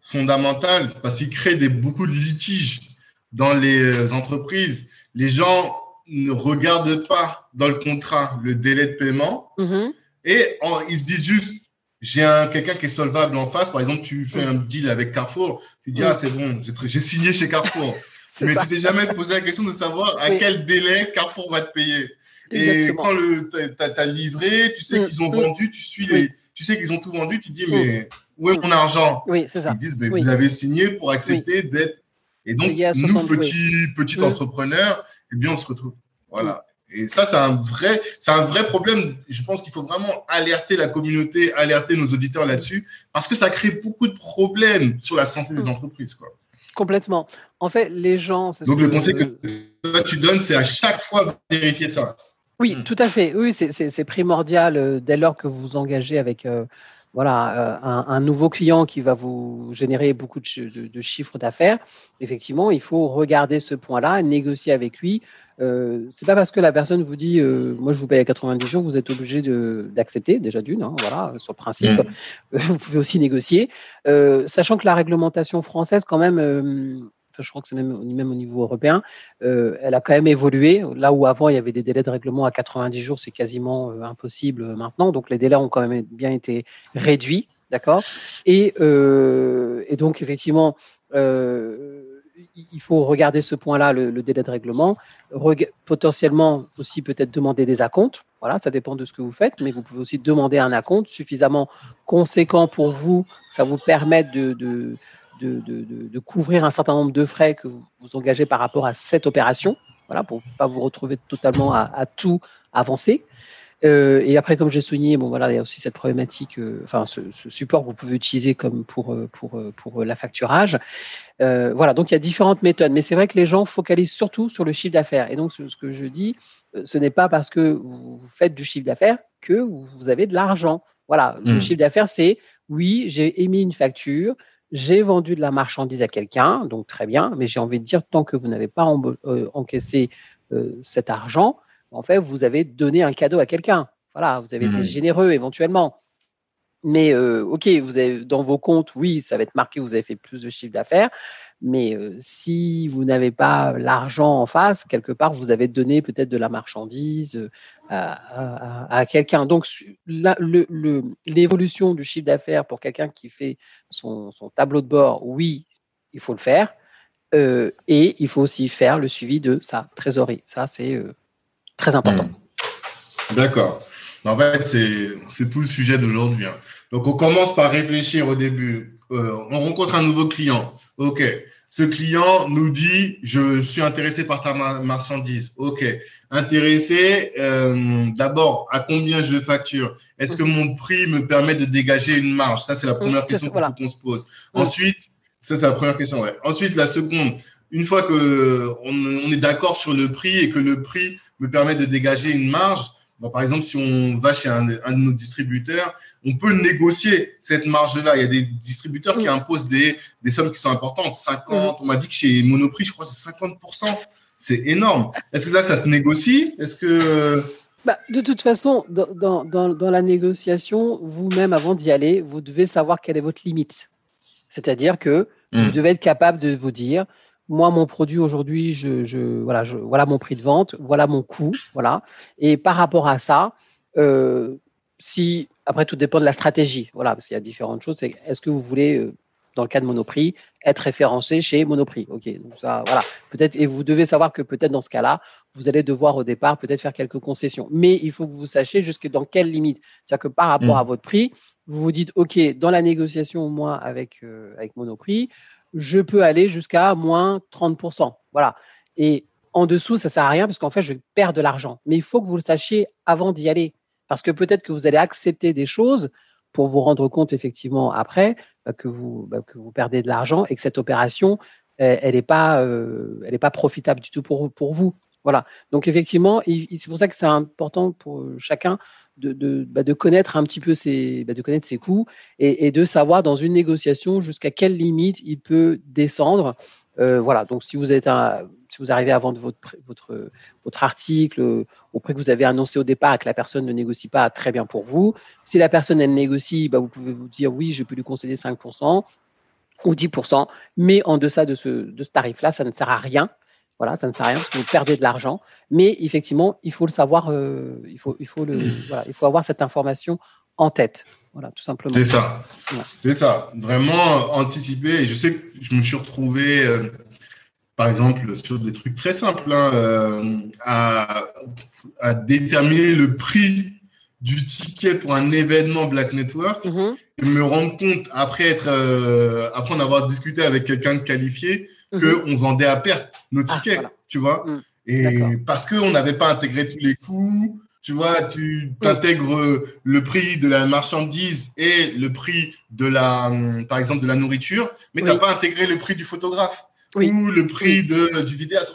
fondamental parce qu'il crée des, beaucoup de litiges dans les euh, entreprises. Les gens ne regardent pas dans le contrat le délai de paiement mm-hmm. et ils se disent juste j'ai quelqu'un qui est solvable en face. Par exemple, tu fais mm. un deal avec Carrefour, tu dis, mm. ah, c'est bon, j'ai signé chez Carrefour. <laughs> Mais tu t'es jamais posé la question de savoir à quel délai Carrefour va te payer. Et quand le as, livré, tu sais mm, qu'ils ont mm. vendu, tu suis les, tu sais qu'ils ont tout vendu, tu te dis mais où est mon argent? Oui, c'est ça. Ils disent mais vous avez signé pour accepter d'être. Et donc nous petits petits mm. entrepreneurs, eh bien on se retrouve. Voilà. Et ça, c'est un vrai, c'est un vrai problème. Je pense qu'il faut vraiment alerter la communauté, alerter nos auditeurs là-dessus, parce que ça crée beaucoup de problèmes sur la santé des entreprises, quoi. Complètement. En fait, les gens. Donc, le conseil que tu donnes, c'est à chaque fois vérifier ça. Oui, hmm. tout à fait. Oui, c'est primordial euh, dès lors que vous vous engagez avec euh, voilà, euh, un, nouveau client qui va vous générer beaucoup de, de, chiffres d'affaires, effectivement, il faut regarder ce point-là, négocier avec lui. Euh, c'est pas parce que la personne vous dit, euh, moi je vous paye à 90 jours, vous êtes obligé d'accepter déjà d'une, hein, voilà, sur le principe. Mmh. Vous pouvez aussi négocier, sachant que la réglementation française, quand même, je crois que c'est même, au niveau européen, euh, elle a quand même évolué. Là où avant il y avait des délais de règlement à 90 jours, c'est quasiment euh, impossible maintenant. Donc les délais ont quand même bien été réduits, d'accord? Et, euh, donc effectivement, il faut regarder ce point-là, le, délai de règlement. potentiellement aussi peut-être demander des acomptes. Voilà, ça dépend de ce que vous faites, mais vous pouvez aussi demander un acompte suffisamment conséquent pour vous. Ça vous permet de, de de, de, de, couvrir un certain nombre de frais que vous, vous engagez par rapport à cette opération, voilà, pour ne pas vous retrouver totalement à, à tout avancer. Euh, et après, comme j'ai souligné, bon voilà, il y a aussi cette problématique, euh, enfin ce, ce, support que vous pouvez utiliser comme pour euh, pour pour la facturage. Euh, voilà, donc il y a différentes méthodes, mais c'est vrai que les gens focalisent surtout sur le chiffre d'affaires. Et donc ce, ce, que je dis, ce n'est pas parce que vous faites du chiffre d'affaires que vous, avez de l'argent. Voilà, le mmh. chiffre d'affaires, c'est oui, j'ai émis une facture, j'ai vendu de la marchandise à quelqu'un, donc très bien, mais j'ai envie de dire, tant que vous n'avez pas euh, encaissé cet argent, en fait, vous avez donné un cadeau à quelqu'un. Voilà, vous avez été mmh. généreux éventuellement. Mais ok, vous avez dans vos comptes, oui, ça va être marqué, vous avez fait plus de chiffre d'affaires. Mais si vous n'avez pas l'argent en face, quelque part, vous avez donné peut-être de la marchandise à, quelqu'un. Donc, l'évolution du chiffre d'affaires pour quelqu'un qui fait son, tableau de bord, oui, il faut le faire. et il faut aussi faire le suivi de sa trésorerie. Ça, c'est très important. Mmh. D'accord. En fait, c'est tout le sujet d'aujourd'hui. Hein. Donc, on commence par réfléchir au début. On rencontre un nouveau client. OK. Ce client nous dit, je suis intéressé par ta marchandise. OK. Intéressé, euh, d'abord, à combien je facture? Est-ce que mon prix me permet de dégager une marge? Ça, c'est la première question qu'on se pose. Ensuite, ça, c'est la première question. Ouais. Ensuite, la seconde, une fois que on est d'accord sur le prix et que le prix me permet de dégager une marge, par exemple, si on va chez un, de nos distributeurs, on peut négocier cette marge-là. Il y a des distributeurs qui imposent des, des, sommes qui sont importantes. 50, on m'a dit que chez Monoprix, je crois que c'est 50%. C'est énorme. Est-ce que ça, ça se négocie? Est-ce que. Bah, de toute façon, dans, dans, dans la négociation, vous-même, avant d'y aller, vous devez savoir quelle est votre limite. C'est-à-dire que vous hmm. devez être capable de vous dire moi, mon produit aujourd'hui, je, voilà, je, voilà mon prix de vente, voilà mon coût, voilà. Et par rapport à ça, euh, si après tout dépend de la stratégie, voilà, parce qu'il y a différentes choses. C'est est-ce que vous voulez, euh, dans le cas de Monoprix, être référencé chez Monoprix? Ok, donc ça, voilà. Peut-être et vous devez savoir que peut-être dans ce cas-là, vous allez devoir au départ peut-être faire quelques concessions. Mais il faut que vous sachiez jusque dans quelle limite. C'est-à-dire que par rapport mmh. à votre prix, vous vous dites ok, dans la négociation au moins avec euh, avec Monoprix je peux aller jusqu'à moins 30%. Voilà. Et en dessous, ça ne sert à rien parce qu'en fait, je perds de l'argent. Mais il faut que vous le sachiez avant d'y aller. Parce que peut-être que vous allez accepter des choses pour vous rendre compte effectivement après bah, que, vous, bah, que vous perdez de l'argent et que cette opération, elle n'est pas, euh, pas profitable du tout pour vous. Voilà. Donc effectivement, c'est pour ça que c'est important pour chacun de, bah, connaître un petit peu ses, bah, de connaître ses coûts et, de savoir dans une négociation jusqu'à quelle limite il peut descendre. Euh, voilà. Donc si vous êtes si vous arrivez à vendre votre, votre, votre article au prix que vous avez annoncé au départ et que la personne ne négocie pas très bien pour vous, si la personne elle négocie, bah, vous pouvez vous dire oui, je peux lui concéder 5% ou 10%, mais en deçà de ce, de ce tarif-là, ça ne sert à rien. Voilà, ça ne sert à rien parce que vous perdez de l'argent. Mais effectivement, il faut le savoir, euh, il, faut, il, faut le, voilà, il faut avoir cette information en tête. Voilà, tout simplement. C'est ça. C'est ça. Vraiment anticiper. Et je sais que je me suis retrouvé, euh, par exemple, sur des trucs très simples, hein, euh, à, à, déterminer le prix du ticket pour un événement Black Network mm-hmm. et me rendre compte, après, être, après en avoir discuté avec quelqu'un de qualifié, qu'on mhm. vendait à perte nos ah, tickets, tu vois. Mm. Et parce qu'on n'avait pas intégré tous les coûts, tu vois, tu mm. intègres le prix de la marchandise et le prix de la, par exemple, de la nourriture, mais tu n'as pas intégré le prix du photographe ou le prix de, du vidéaste.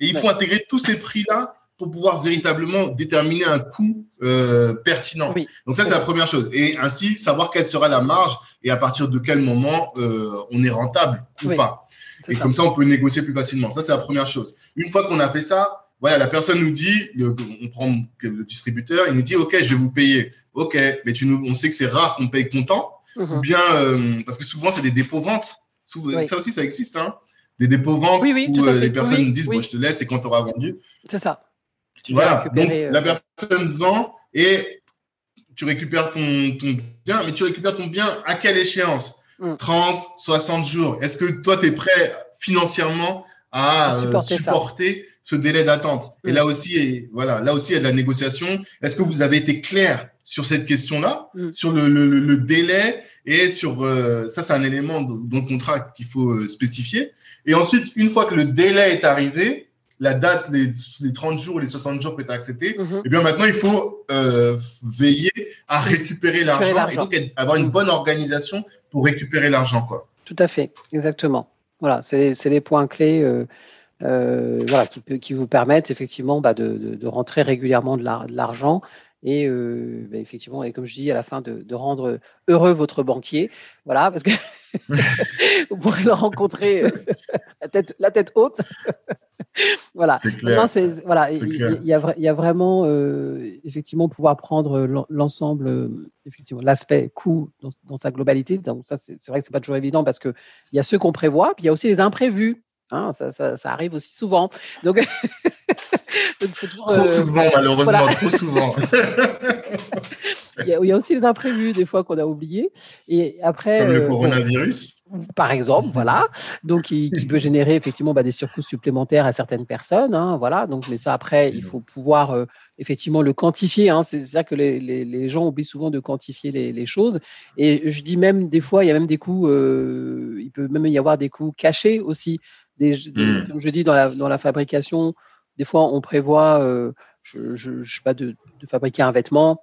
Et il faut intégrer tous ces prix-là pour pouvoir véritablement déterminer un coût euh, pertinent. Donc ça, c'est la première chose. Et ainsi, savoir quelle sera la marge et à partir de quel moment euh, on est rentable ou pas. Et comme ça, on peut négocier plus facilement. Ça, c'est la première chose. Une fois qu'on a fait ça, voilà, la personne nous dit, on prend le distributeur, il nous dit, OK, je vais vous payer. OK, mais tu nous, on sait que c'est rare qu'on paye comptant. Mhm. Ou bien, euh, parce que souvent, c'est des dépôts-ventes. Ça aussi, ça existe. Hein. Des dépôts-ventes où euh, les personnes nous disent, bon, je te laisse et quand tu auras vendu. C'est ça. voilà. Donc, euh, la personne vend et tu récupères ton, ton bien, mais tu récupères ton bien à quelle échéance? 30, mm. 60 jours. Est-ce que toi, tu es prêt financièrement à, euh, supporter, ce délai d'attente? Et mm. là aussi, voilà, là aussi, il y a de la négociation. Est-ce que vous avez été clair sur cette question-là, mm. sur le, le, le, délai et sur euh, ça, c'est un élément dans le contrat qu'il faut euh, spécifier. Et ensuite, une fois que le délai est arrivé, la date, les, les 30 jours, les 60 jours que tu as accepté, et bien maintenant, il faut euh, veiller à récupérer l'argent et donc avoir une bonne organisation pour récupérer l'argent. quoi. Tout à fait, exactement. Voilà, c'est des points clés euh, euh, voilà, qui, qui, vous permettent effectivement bah, de, de, de, rentrer régulièrement de l'argent et euh, bah, effectivement, et comme je dis à la fin, de, de, rendre heureux votre banquier. Voilà, parce que <laughs> vous pourrez le rencontrer la, tête, la tête haute. <laughs> voilà. Non, voilà. Il, y a, il y a vraiment, effectivement, pouvoir prendre l'ensemble, effectivement, l'aspect coût dans, sa globalité. Donc, ça, c'est vrai que c'est pas toujours évident parce qu'il y a ceux qu'on prévoit, puis il y a aussi les imprévus. Hein, ça, ça, ça, arrive aussi souvent. Donc, <laughs> <laughs> trop euh, souvent, malheureusement, <laughs> trop souvent. il, y a, aussi les imprévus, des fois, qu'on a oubliés. Et après, Comme le euh, coronavirus. par exemple, voilà. Donc, qui, peut générer effectivement bah, des surcoûts supplémentaires à certaines personnes. Hein, voilà. Donc, mais ça, après, il faut pouvoir euh, effectivement le quantifier. Hein. C'est ça que les, les, gens oublient souvent de quantifier les, les, choses. Et je dis même, des fois, il y a même des coûts, il peut même y avoir des coûts cachés aussi. Des, hmm. Comme je dis, dans la, dans la fabrication, des fois, on prévoit, euh, je, je, sais pas, de, fabriquer un vêtement,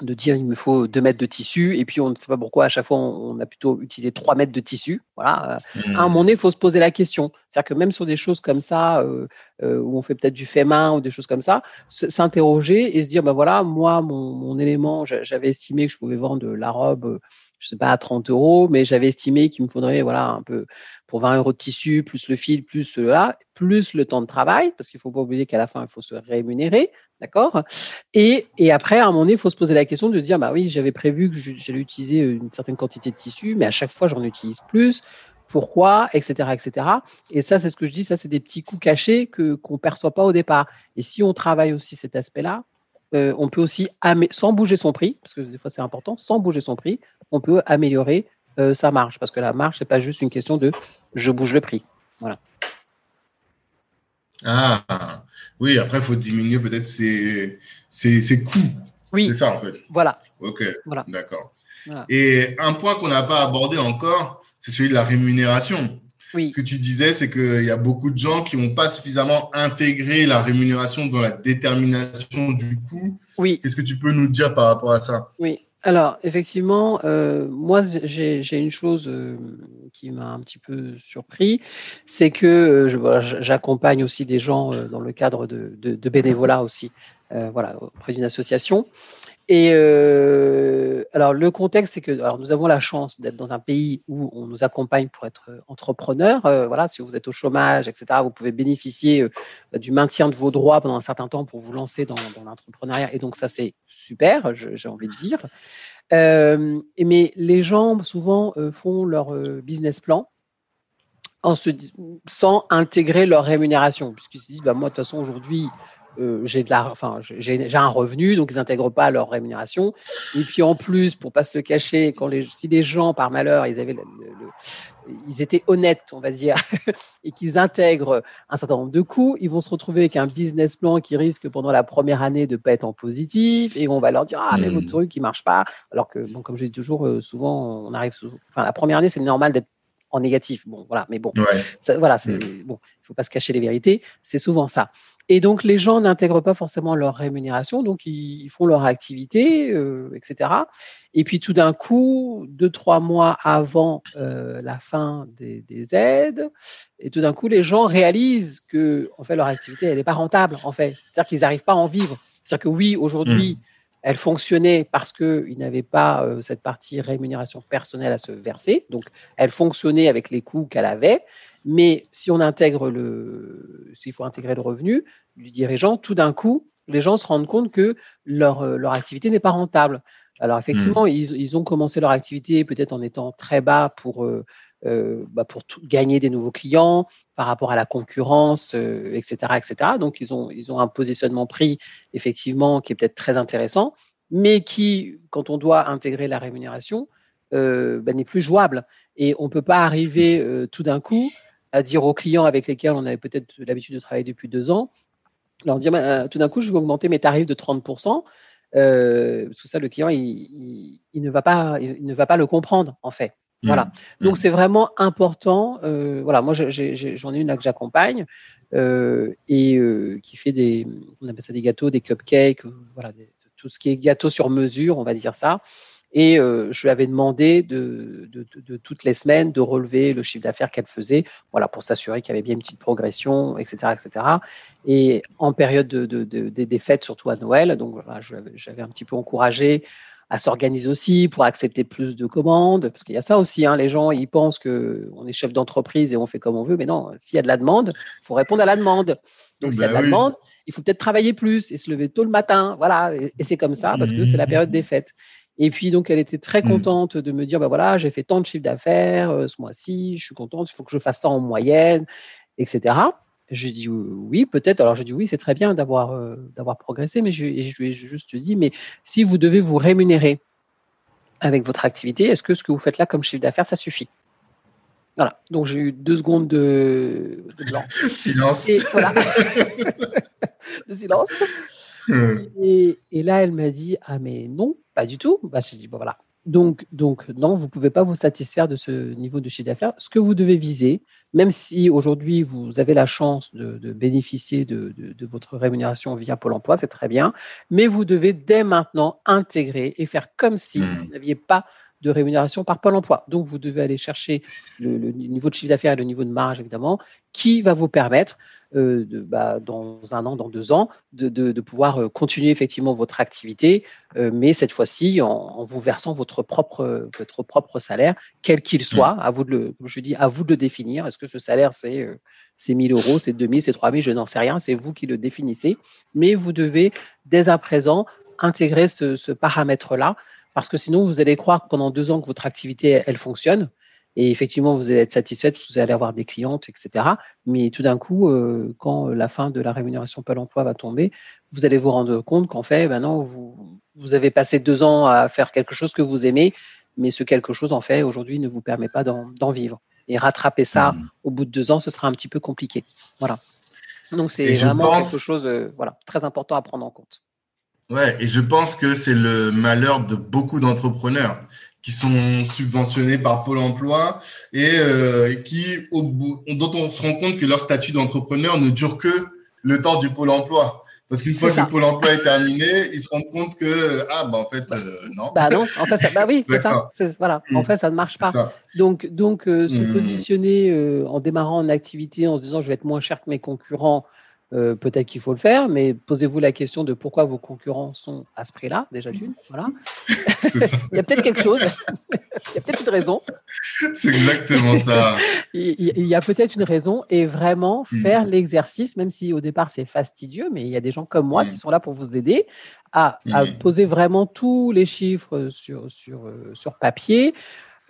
de dire il me faut 2 mètres de tissu, et puis on ne sait pas pourquoi à chaque fois on, a plutôt utilisé 3 mètres de tissu. Voilà. Mmh. À un moment donné, il faut se poser la question. C'est-à-dire que même sur des choses comme ça, euh, euh, où on fait peut-être du fait main ou des choses comme ça, s'interroger et se dire, ben voilà, moi, mon, mon élément, j'avais estimé que je pouvais vendre la robe je sais pas, à 30 euros, mais j'avais estimé qu'il me faudrait, voilà, un peu pour 20 euros de tissu, plus le fil, plus là, plus le temps de travail, parce qu'il faut pas oublier qu'à la fin, il faut se rémunérer, d'accord? Et, et après, à un moment donné, il faut se poser la question de dire, bah oui, j'avais prévu que j'allais utiliser une certaine quantité de tissu, mais à chaque fois, j'en utilise plus. Pourquoi, etc., etc. Et ça, c'est ce que je dis, ça, c'est des petits coups cachés que qu'on perçoit pas au départ. Et si on travaille aussi cet aspect-là, euh, on peut aussi, sans bouger son prix, parce que des fois c'est important, sans bouger son prix, on peut améliorer euh, sa marge. Parce que la marge, c'est pas juste une question de je bouge le prix. Voilà. Ah, oui, après, il faut diminuer peut-être ses, coûts. Oui. C'est ça, en fait. Voilà. Ok. Voilà. D'accord. Et un point qu'on n'a pas abordé encore, c'est celui de la rémunération. Ce que tu disais, c'est qu'il y a beaucoup de gens qui n'ont pas suffisamment intégré la rémunération dans la détermination du coût. Oui. Qu'est-ce que tu peux nous dire par rapport à ça? Oui. Alors, effectivement, euh, moi, j'ai une chose euh, qui m'a un petit peu surpris, c'est que euh, j'accompagne aussi des gens dans le cadre de, de bénévolat aussi, voilà, auprès d'une association. Et euh, alors le contexte, c'est que nous avons la chance d'être dans un pays où on nous accompagne pour être euh, entrepreneur. Euh, voilà, si vous êtes au chômage, etc., vous pouvez bénéficier du maintien de vos droits pendant un certain temps pour vous lancer dans, l'entrepreneuriat. Et donc ça, c'est super, j'ai envie de dire. mais les gens souvent font leur business plan sans intégrer leur rémunération, puisqu'ils se disent, bah, moi de toute façon aujourd'hui euh, j'ai de la, enfin, j'ai un revenu, donc ils n'intègrent pas leur rémunération. Et puis en plus, pour pas se le cacher, quand les, si les gens par malheur, ils avaient, ils étaient honnêtes, on va dire, <laughs> et qu'ils intègrent un certain nombre de coûts, ils vont se retrouver avec un business plan qui risque pendant la première année de pas être en positif, et on va leur dire ah mais votre hmm. truc il marche pas, alors que bon comme je dis toujours, euh, souvent on arrive, enfin la première année c'est normal d'être en négatif. Bon, voilà, mais bon, voilà, c'est hmm. bon, il faut pas se cacher les vérités. C'est souvent ça. Et donc, les gens n'intègrent pas forcément leur rémunération, donc ils, font leur activité, euh, etc. Et puis, tout d'un coup, deux, trois mois avant euh, la fin des, aides, et tout d'un coup, les gens réalisent que, en fait, leur activité, elle n'est pas rentable, en fait. C'est-à-dire qu'ils n'arrivent pas à en vivre. C'est-à-dire que oui, aujourd'hui, mmh. elle fonctionnait parce qu'ils n'avaient pas euh, cette partie rémunération personnelle à se verser. Donc, elle fonctionnait avec les coûts qu'elle avait. Mais si on intègre le, s'il faut intégrer le revenu du dirigeant, tout d'un coup, les gens se rendent compte que leur, euh, leur activité n'est pas rentable. Alors effectivement, hmm. ils, ils, ont commencé leur activité peut-être en étant très bas pour, euh, euh bah pour gagner des nouveaux clients par rapport à la concurrence, etc., etc. Donc ils ont, ils ont un positionnement prix effectivement qui est peut-être très intéressant, mais qui, quand on doit intégrer la rémunération, euh, bah, n'est plus jouable. Et on ne peut pas arriver tout d'un coup à dire aux clients avec lesquels on avait peut-être l'habitude de travailler depuis deux ans, leur dire bah, tout d'un coup, je vais augmenter mes tarifs de 30%. Euh, parce que ça, le client, il, ne va pas, il ne va pas le comprendre en fait. Mmh. Voilà. Mmh. Donc c'est vraiment important. Euh, voilà, moi j'en ai, une là que j'accompagne euh, et euh, qui fait des, on appelle ça des gâteaux, des cupcakes, voilà, tout ce qui est gâteau sur mesure, on va dire ça. Et euh, je lui avais demandé de, de, de, toutes les semaines de relever le chiffre d'affaires qu'elle faisait, voilà, pour s'assurer qu'il y avait bien une petite progression, etc., etc. Et en période de, des fêtes, surtout à Noël, donc voilà, j'avais un petit peu encouragé à s'organiser aussi pour accepter plus de commandes, parce qu'il y a ça aussi. Hein, les gens, ils pensent que on est chef d'entreprise et on fait comme on veut, mais non. S'il y a de la demande, il faut répondre à la demande. Donc, s'il y a de la bah demande, il faut peut-être travailler plus et se lever tôt le matin. Voilà, et, c'est comme ça parce que c'est la période des fêtes. Et puis, donc, elle était très mmh. contente de me dire, bah voilà, j'ai fait tant de chiffres d'affaires euh, ce mois-ci, je suis contente, il faut que je fasse ça en moyenne, etc. Je dis oui, peut-être. Alors, je dis oui, c'est très bien d'avoir euh, d'avoir progressé, mais je, je lui ai juste dit, mais si vous devez vous rémunérer avec votre activité, est-ce que ce que vous faites là comme chiffre d'affaires, ça suffit? Voilà. Donc, j'ai eu deux secondes de, blanc. <laughs> Silence. Et voilà. <laughs> de silence. Et, et, là, elle m'a dit, ah mais non, pas du tout. Bah, j'ai dit, bon voilà. Donc, donc, non, vous ne pouvez pas vous satisfaire de ce niveau de chiffre d'affaires. Ce que vous devez viser, même si aujourd'hui vous avez la chance de, bénéficier de, votre rémunération via Pôle emploi, c'est très bien, mais vous devez dès maintenant intégrer et faire comme si mmh. vous n'aviez pas de rémunération par Pôle emploi. Donc, vous devez aller chercher le, le niveau de chiffre d'affaires et le niveau de marge, évidemment, qui va vous permettre euh, de, bah, dans un an, dans deux ans, de, de, de pouvoir euh, continuer effectivement votre activité, euh, mais cette fois-ci en, en, vous versant votre propre, votre propre salaire, quel qu'il soit. Mmh. À vous de le, je dis, à vous de le définir. Est-ce que ce salaire, c'est c'est 1000 euros, c'est 2000, c'est 3000, je n'en sais rien, c'est vous qui le définissez. Mais vous devez, dès à présent, intégrer ce, ce paramètre-là, parce que sinon, vous allez croire pendant deux ans que votre activité, elle fonctionne, et effectivement, vous allez être satisfaite, vous allez avoir des clientes, etc. Mais tout d'un coup, euh, quand la fin de la rémunération Pôle emploi va tomber, vous allez vous rendre compte qu'en fait, maintenant, vous, vous avez passé deux ans à faire quelque chose que vous aimez, mais ce quelque chose, en fait, aujourd'hui, ne vous permet pas d'en vivre. Et rattraper ça mmh. au bout de deux ans, ce sera un petit peu compliqué. Voilà. Donc, c'est vraiment quelque chose euh, voilà, très important à prendre en compte. Ouais, et je pense que c'est le malheur de beaucoup d'entrepreneurs qui sont subventionnés par Pôle Emploi et euh, qui, au bout, dont on se rend compte que leur statut d'entrepreneur ne dure que le temps du Pôle Emploi. Parce qu'une fois que le Pôle Emploi est terminé, ils se rendent compte que ah bah en fait euh, non. Bah non, en fait ça, bah oui c'est ça, voilà, en mm. fait ça ne marche pas. Donc donc euh, se mm. positionner en démarrant en activité en se disant je vais être moins cher que mes concurrents euh, peut-être qu'il faut le faire, mais posez-vous la question de pourquoi vos concurrents sont à ce prix-là, déjà d'une. Voilà. <laughs> il y a peut-être quelque chose. il y a peut-être une raison. C'est exactement ça. <laughs> il, y a peut-être une raison et vraiment hmm. faire l'exercice, même si au départ c'est fastidieux, mais il y a des gens comme moi qui hmm. sont là pour vous aider à, à poser vraiment tous les chiffres sur, sur, euh, sur papier.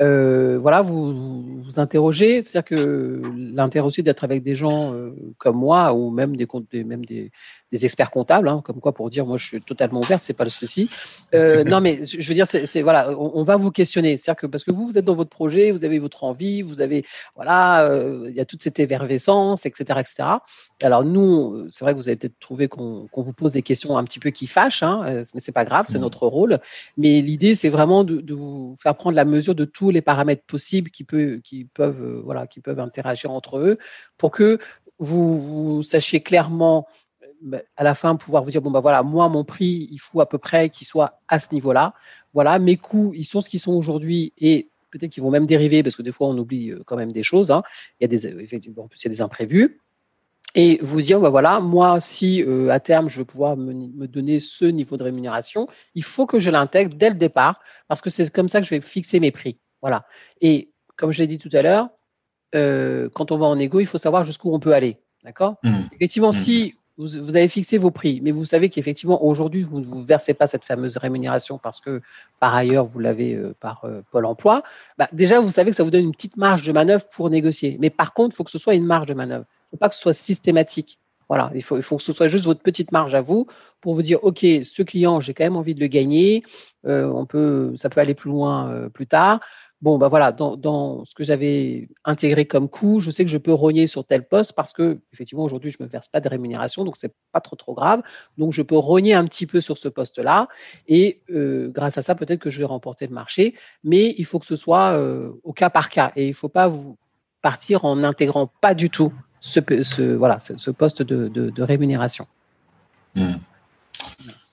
Euh, voilà, vous, vous, interrogez. C'est-à-dire que l'intérêt aussi d'être avec des gens euh, comme moi ou même des, des même des, des experts comptables, hein, comme quoi pour dire moi je suis totalement ouvert, c'est pas le souci. Euh, non, mais je veux dire, c'est voilà, on, va vous questionner. C'est-à-dire que parce que vous, vous êtes dans votre projet, vous avez votre envie, vous avez voilà, euh, il y a toute cette effervescence, etc., etc. Alors nous, c'est vrai que vous avez peut-être trouvé qu'on vous pose des questions un petit peu qui fâchent, hein, euh, mais c'est pas grave, c'est mmh. notre rôle. Mais l'idée, c'est vraiment de, de, vous faire prendre la mesure de tous les paramètres possibles qui, peut, qui peuvent, euh, voilà, qui peuvent interagir entre eux, pour que vous, vous sachiez clairement à la fin pouvoir vous dire bon bah voilà moi mon prix il faut à peu près qu'il soit à ce niveau-là voilà mes coûts ils sont ce qu'ils sont aujourd'hui et peut-être qu'ils vont même dériver parce que des fois on oublie quand même des choses hein. il y a des en plus il y a des imprévus et vous dire, bah voilà, moi, si euh, à terme, je veux pouvoir me, donner ce niveau de rémunération, il faut que je l'intègre dès le départ, parce que c'est comme ça que je vais fixer mes prix. Voilà. Et comme je l'ai dit tout à l'heure, euh, quand on va en égo, il faut savoir jusqu'où on peut aller. D'accord? Mmh. Effectivement, mmh. si vous, avez fixé vos prix, mais vous savez qu'effectivement, aujourd'hui, vous ne vous versez pas cette fameuse rémunération parce que, par ailleurs, vous l'avez euh, par Pôle emploi, bah, déjà, vous savez que ça vous donne une petite marge de manœuvre pour négocier. Mais par contre, il faut que ce soit une marge de manœuvre faut pas que ce soit systématique. Voilà, il faut, il que ce soit juste votre petite marge à vous pour vous dire, OK, ce client, j'ai quand même envie de le gagner. Euh, ça peut aller plus loin euh, plus tard. Bon, ben voilà, dans, ce que j'avais intégré comme coût, je sais que je peux rogner sur tel poste parce que, effectivement, aujourd'hui, je ne me verse pas de rémunération, donc c'est pas trop, trop grave. Donc, je peux rogner un petit peu sur ce poste-là. Et euh, grâce à ça, peut-être que je vais remporter le marché. Mais il faut que ce soit au cas par cas. Et il ne faut pas vous partir en n'intégrant pas du tout ce, ce, poste de, rémunération. Hmm.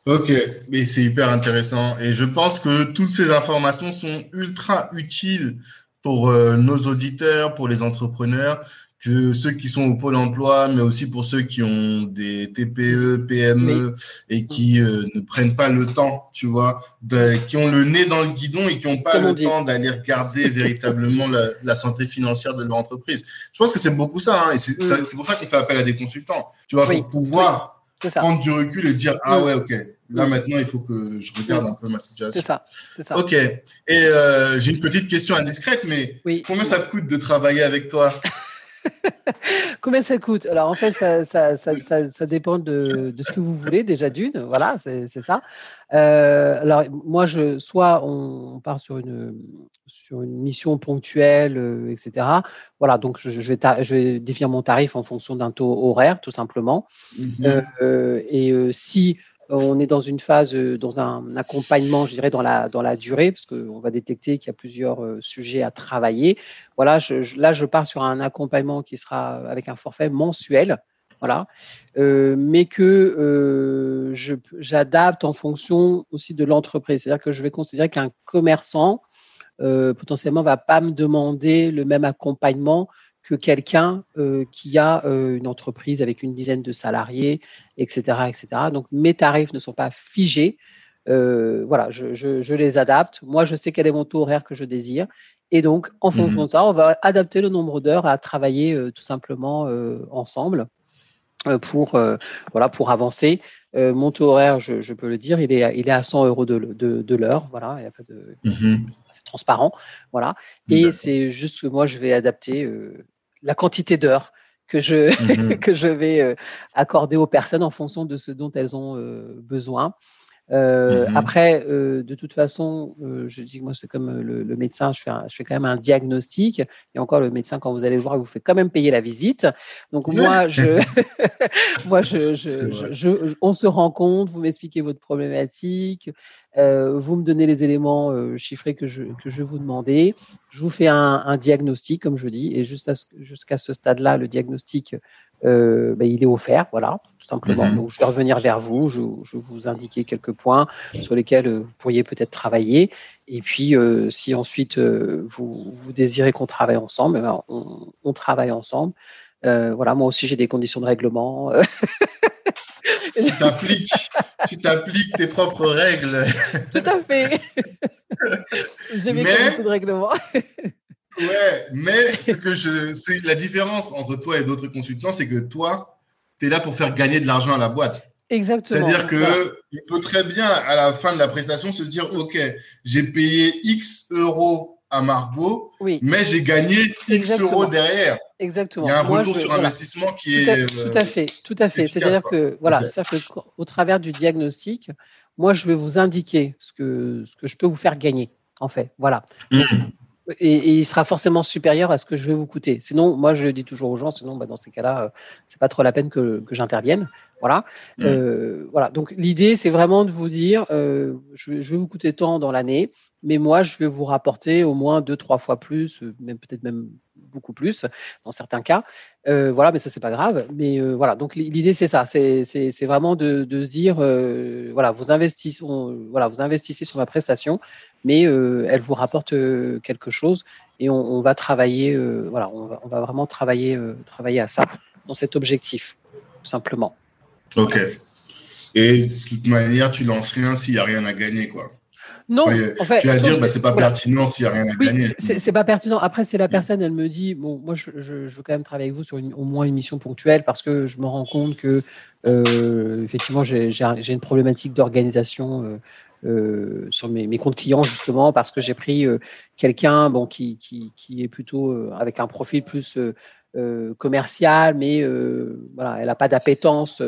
Ok, mais c'est hyper intéressant. Et je pense que toutes ces informations sont ultra utiles pour euh, nos auditeurs, pour les entrepreneurs que ceux qui sont au pôle emploi, mais aussi pour ceux qui ont des TPE, PME et qui euh, ne prennent pas le temps, tu vois, de, qui ont le nez dans le guidon et qui n'ont pas le temps d'aller regarder <laughs> véritablement la, santé financière de leur entreprise. Je pense que c'est beaucoup ça, hein, et mm. c'est pour ça qu'on fait appel à des consultants, tu vois, pour pouvoir prendre du recul et dire ah mm. ouais ok là mm. maintenant il faut que je regarde un peu ma situation. C'est ça, c'est ça. Ok. Et euh, j'ai une petite question indiscrète, mais combien ça coûte de travailler avec toi? <laughs> <laughs> Combien ça coûte? Alors en fait, ça, ça, ça, ça dépend de, de, ce que vous voulez déjà d'une, voilà, c'est ça. Euh, alors moi, je, soit on part sur une, sur une mission ponctuelle, euh, etc. Voilà, donc je, je, vais je vais définir mon tarif en fonction d'un taux horaire, tout simplement. Mm-hmm. euh, et si on est dans une phase, euh, dans un accompagnement, je dirais, dans la, dans la durée, parce qu'on va détecter qu'il y a plusieurs euh, sujets à travailler. Voilà, là, je pars sur un accompagnement qui sera avec un forfait mensuel. Voilà, euh, mais que j'adapte en fonction aussi de l'entreprise. C'est-à-dire que je vais considérer qu'un commerçant potentiellement va pas me demander le même accompagnement que quelqu'un euh, qui a euh, une entreprise avec une dizaine de salariés, etc., etc. Donc mes tarifs ne sont pas figés. Euh, voilà, je, les adapte. Moi, je sais quel est mon taux horaire que je désire. Et donc, en fonction mhm. de ça, on va adapter le nombre d'heures à travailler tout simplement ensemble pour, voilà, pour avancer. Mon taux horaire, je, peux le dire, il est, il est à 100 euros de, de, l'heure. Voilà, il y a pas de, mhm. c'est transparent. Voilà. Et c'est juste que moi, je vais adapter la quantité d'heures que je, mhm. <laughs> que je vais euh, accorder aux personnes en fonction de ce dont elles ont euh, besoin. Euh, mhm. Après, euh, de toute façon, euh, je dis que moi, c'est comme le, le médecin, je fais, je fais quand même un diagnostic. Et encore, le médecin, quand vous allez le voir, il vous fait quand même payer la visite. Donc, moi, je, <laughs> <laughs> moi je, je, je, on se rend compte, vous m'expliquez votre problématique, vous me donnez les éléments chiffrés que je, que je vous demander. Je vous fais un, un diagnostic, comme je dis, et jusqu'à jusqu'à ce stade-là, le diagnostic, euh, ben, il est offert, voilà, tout simplement. Mhm. Donc, je vais revenir vers vous, je, je, vais vous indiquer quelques points sur lesquels euh, vous pourriez peut-être travailler. Et puis, euh, si ensuite euh, vous, vous désirez qu'on travaille ensemble, ben, on, on, travaille ensemble. voilà, moi aussi, j'ai des conditions de règlement. tu t'appliques, tu t'appliques tes propres règles. Tout à fait. <laughs> J'ai mes conditions de règlement. Ouais, mais ce que je, la différence entre toi et d'autres consultants, c'est que toi, tu es là pour faire gagner de l'argent à la boîte. Exactement. C'est-à-dire que il peut très bien, à la fin de la prestation, se dire, OK, j'ai payé X euros à Margot, oui. mais j'ai gagné X euros derrière. Exactement. Il y a un retour sur investissement qui tout est. tout à fait, tout à fait. C'est-à-dire que, voilà, au travers du diagnostic, moi, je vais vous indiquer ce que, ce que je peux vous faire gagner, en fait. Voilà. Mmh. Et, et, il sera forcément supérieur à ce que je vais vous coûter. Sinon, moi, je dis toujours aux gens, sinon, bah, dans ces cas-là, euh, c'est pas trop la peine que, que j'intervienne. Voilà. Mmh. Euh, voilà. Donc, l'idée, c'est vraiment de vous dire, euh, je, je vais vous coûter tant dans l'année mais moi, je vais vous rapporter au moins deux, trois fois plus, euh, même peut-être même beaucoup plus dans certains cas. Euh, voilà, mais ça c'est pas grave. Mais euh, voilà, donc l'idée c'est ça, c'est vraiment de, de, se dire, euh, voilà, vous investissez, voilà, vous investissez sur ma prestation, mais elle vous rapporte quelque chose et on, on va travailler, voilà, on va, on va, vraiment travailler, travailler à ça dans cet objectif, tout simplement. Ok. Et de toute manière, tu lances rien s'il n'y a rien à gagner, quoi. Non, en fait, tu vas dire, bah, c'est pas pertinent s'il n'y a rien à oui, gagner. C'est pas pertinent. Après, si la personne, elle me dit, bon, moi, je, je, je, veux quand même travailler avec vous sur une, au moins une mission ponctuelle parce que je me rends compte que, euh, effectivement, j'ai une problématique d'organisation euh, euh, sur mes, mes, comptes clients, justement, parce que j'ai pris euh, quelqu'un bon, qui, qui, qui, est plutôt euh, avec un profil plus commercial, mais voilà, elle n'a pas d'appétence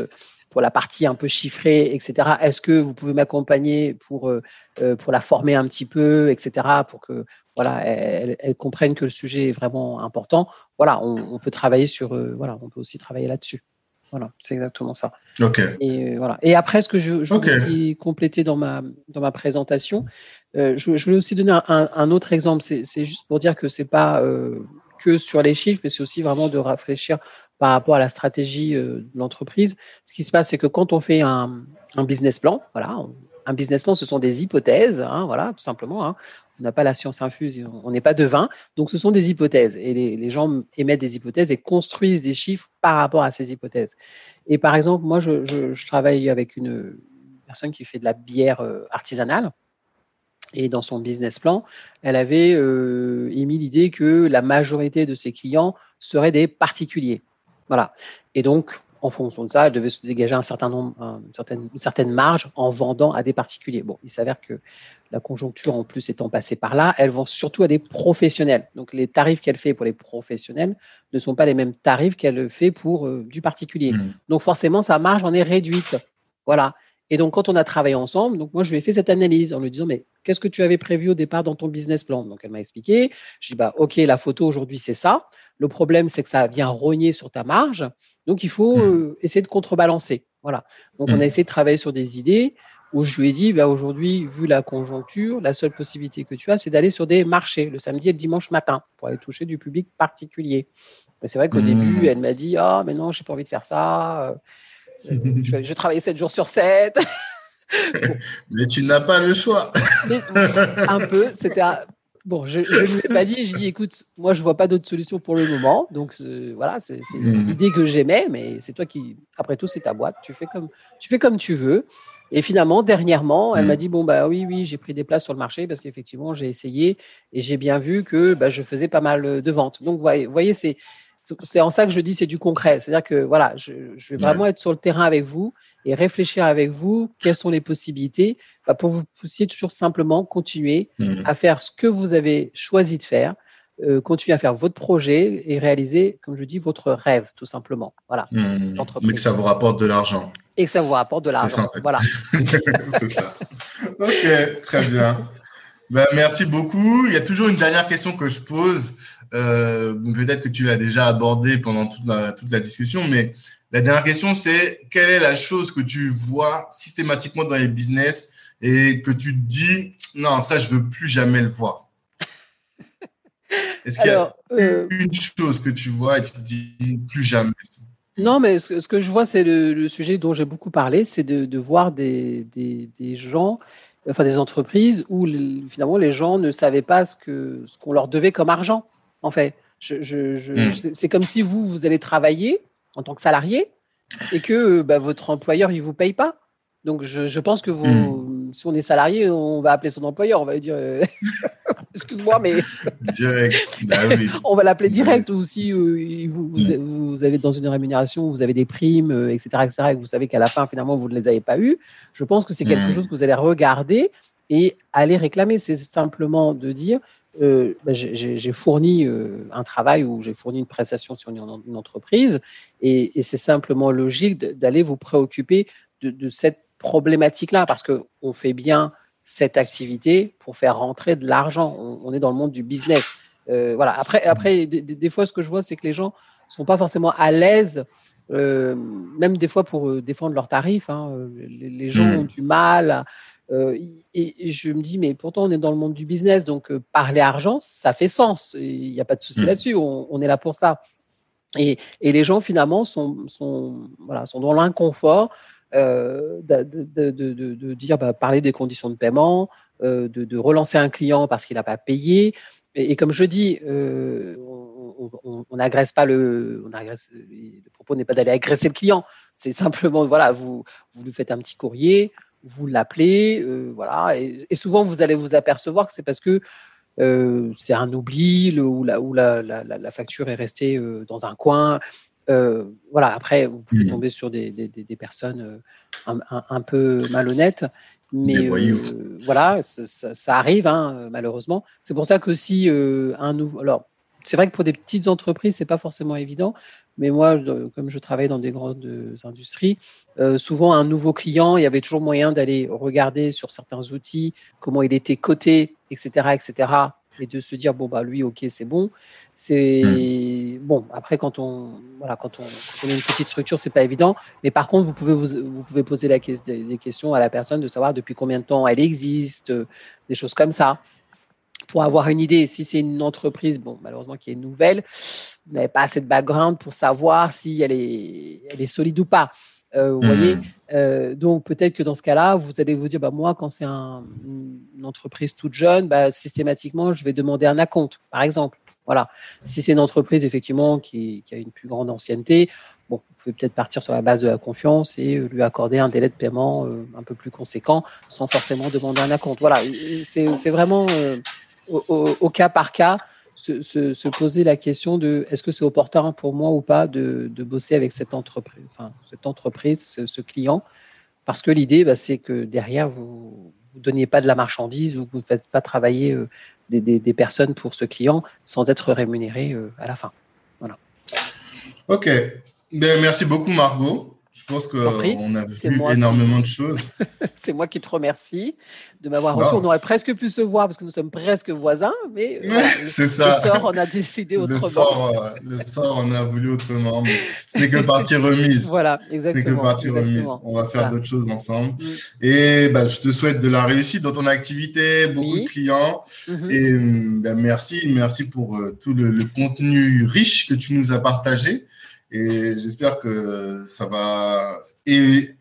pour la partie un peu chiffrée, etc. Est-ce que vous pouvez m'accompagner pour, euh, euh, pour la former un petit peu, etc., pour que voilà, elle, elle, comprenne que le sujet est vraiment important. Voilà, on, on peut travailler sur, euh, voilà, on peut aussi travailler là-dessus. Voilà, c'est exactement ça. Ok. Et voilà. Et après, ce que je, je okay. voulais compléter dans ma dans ma présentation, euh, je, je, voulais aussi donner un, un autre exemple. C'est juste pour dire que c'est pas euh, que sur les chiffres, mais c'est aussi vraiment de réfléchir par rapport à la stratégie euh, de l'entreprise. Ce qui se passe, c'est que quand on fait un, business plan, voilà, un business plan, ce sont des hypothèses, hein, voilà, tout simplement. Hein. On n'a pas la science infuse, on n'est pas devin. Donc, ce sont des hypothèses. Et les, gens émettent des hypothèses et construisent des chiffres par rapport à ces hypothèses. Et par exemple, moi, je, travaille avec une personne qui fait de la bière euh, artisanale. Et dans son business plan, elle avait euh, émis l'idée que la majorité de ses clients seraient des particuliers. Voilà. Et donc, en fonction de ça, elle devait se dégager un certain nombre, une, certaine, une certaine marge en vendant à des particuliers. Bon, il s'avère que la conjoncture, en plus étant passée par là, elle vend surtout à des professionnels. Donc, les tarifs qu'elle fait pour les professionnels ne sont pas les mêmes tarifs qu'elle fait pour euh, du particulier. Mmh. Donc, forcément, sa marge en est réduite. Voilà. Et donc, quand on a travaillé ensemble, donc moi, je lui ai fait cette analyse en lui disant, mais qu'est-ce que tu avais prévu au départ dans ton business plan? Donc, elle m'a expliqué. Je dis, bah, OK, la photo aujourd'hui, c'est ça. Le problème, c'est que ça vient rogner sur ta marge. Donc, il faut mmh. euh, essayer de contrebalancer. Voilà. Donc, on a mmh. essayé de travailler sur des idées où je lui ai dit, bah, aujourd'hui, vu la conjoncture, la seule possibilité que tu as, c'est d'aller sur des marchés le samedi et le dimanche matin pour aller toucher du public particulier. Mais c'est vrai qu'au début, mmh. elle m'a dit, ah, mais non, je n'ai pas envie de faire ça. Je, je travaillais 7 jours sur 7. <laughs> Mais tu n'as pas le choix. un peu, c'était Bon, je ne lui ai pas dit, je dis écoute, moi je vois pas d'autre solution pour le moment. Donc voilà, c'est hmm. l'idée que j'aimais, mais c'est toi qui, après tout, c'est ta boîte. Tu fais comme tu fais comme tu veux. Et finalement, dernièrement, elle m'a hmm. dit bon bah oui oui, j'ai pris des places sur le marché parce qu'effectivement j'ai essayé et j'ai bien vu que bah, je faisais pas mal de ventes. Donc vous voyez, c'est c'est en ça que je dis c'est du concret. C'est-à-dire que voilà, je, vais vraiment être sur le terrain avec vous et réfléchir avec vous quelles sont les possibilités bah, pour vous puissiez toujours simplement continuer mmh. à faire ce que vous avez choisi de faire, euh, continuer à faire votre projet et réaliser, comme je dis, votre rêve tout simplement. Voilà. Mmh. Mais que ça vous rapporte de l'argent. Et que ça vous rapporte de l'argent. Voilà. <laughs> c'est ça. Ok, très bien. Ben, merci beaucoup. Il y a toujours une dernière question que je pose. Euh, peut-être que tu l'as déjà abordé pendant toute la, toute la discussion, mais la dernière question, c'est quelle est la chose que tu vois systématiquement dans les business et que tu te dis, non, ça, je veux plus jamais le voir? Est-ce qu'il y a euh, une chose que tu vois et tu te dis plus jamais? Non, mais ce, que je vois, c'est le, sujet dont j'ai beaucoup parlé, c'est de, de, voir des, des, des, gens, enfin des entreprises où finalement les gens ne savaient pas ce qu'on ce qu'on leur devait comme argent en fait. Hmm. C'est comme si vous, vous allez travailler en tant que salarié et que bah, votre employeur, il ne vous paye pas. Donc, je, pense que vous, hmm. si on est salarié, on va appeler son employeur, on va lui dire euh, <laughs> Excuse-moi, mais. <laughs> direct. Bah <laughs> on va l'appeler direct. Ou si euh, vous, hmm. vous, avez dans une rémunération, vous avez des primes, etc., euh, etc., et que vous savez qu'à la fin, finalement, vous ne les avez pas eues, je pense que c'est quelque chose que vous allez regarder et aller réclamer. C'est simplement de dire euh, bah, j'ai fourni euh, un travail ou j'ai fourni une prestation sur une, entreprise et, c'est simplement logique d'aller vous préoccuper de, cette problématique-là parce qu'on fait bien cette activité pour faire rentrer de l'argent. On, est dans le monde du business. Euh, voilà. Après, après des, fois, ce que je vois, c'est que les gens sont pas forcément à l'aise. même des fois pour défendre leurs tarifs, hein. les, gens mmh. ont du mal à, et, je me dis, mais pourtant, on est dans le monde du business, donc euh, parler argent, ça fait sens. Il n'y a pas de souci hmm. là-dessus, on, est là pour ça. Et, les gens, finalement, sont, sont, voilà, sont dans l'inconfort euh, de, dire, bah, parler des conditions de paiement, de, relancer un client parce qu'il n'a pas payé. Et, comme je dis, on n'agresse pas le, on agresse, le propos n'est pas d'aller agresser le client. C'est simplement, voilà, vous, vous lui faites un petit courrier, vous l'appelez, euh, voilà, et, souvent vous allez vous apercevoir que c'est parce que euh, c'est un oubli ou, la, la, facture est restée euh, dans un coin. voilà, après, vous pouvez mmh. tomber sur des, personnes un, peu malhonnêtes, mais voilà, ça, arrive hein, malheureusement. C'est pour ça que si un nouveau, alors c'est vrai que pour des petites entreprises, c'est pas forcément évident, mais moi, comme je travaille dans des grandes industries, euh, souvent un nouveau client, il y avait toujours moyen d'aller regarder sur certains outils comment il était coté, etc., etc., et de se dire bon bah lui, ok, c'est bon. C'est hmm. bon. Après, quand on voilà, quand on, quand on a une petite structure, c'est pas évident. Mais par contre, vous pouvez vous, vous pouvez poser la, des questions à la personne de savoir depuis combien de temps elle existe, des choses comme ça pour avoir une idée. Si c'est une entreprise, bon, malheureusement qui est nouvelle, vous n'avez pas assez de background pour savoir si elle est, elle est solide ou pas. vous voyez hmm. Donc peut-être que dans ce cas-là, vous allez vous dire, bah, moi, quand c'est une entreprise toute jeune, bah, systématiquement, je vais demander un acompte, par exemple. Voilà. Si c'est une entreprise effectivement qui, a une plus grande ancienneté, bon, vous pouvez peut-être partir sur la base de la confiance et lui accorder un délai de paiement un peu plus conséquent sans forcément demander un acompte. Voilà, c'est vraiment au, cas par cas se, poser la question de est-ce que c'est opportun pour moi ou pas de, bosser avec cette entreprise, enfin, cette entreprise, ce, client, parce que l'idée, bah, c'est que derrière, vous ne donniez pas de la marchandise ou vous ne faites pas travailler euh, des, personnes pour ce client sans être rémunéré euh, à la fin. Voilà. Ok. Ben, merci beaucoup, Margot. Je pense qu'on a vu énormément de choses. <laughs> c'est moi qui te remercie de m'avoir reçu. On aurait presque pu se voir parce que nous sommes presque voisins, mais <laughs> c'est ça. le sort, on a décidé autrement. Le sort, euh, le sort, on a voulu autrement. Mais ce n'est que partie remise. <laughs> Voilà, exactement. Ce n'est que partie remise. On va faire d'autres choses ensemble. Mm. Et bah, je te souhaite de la réussite dans ton activité, beaucoup de clients. Mm-hmm. Et bah, merci, merci pour euh, tout le, le contenu riche que tu nous as partagé. Et j'espère que ça va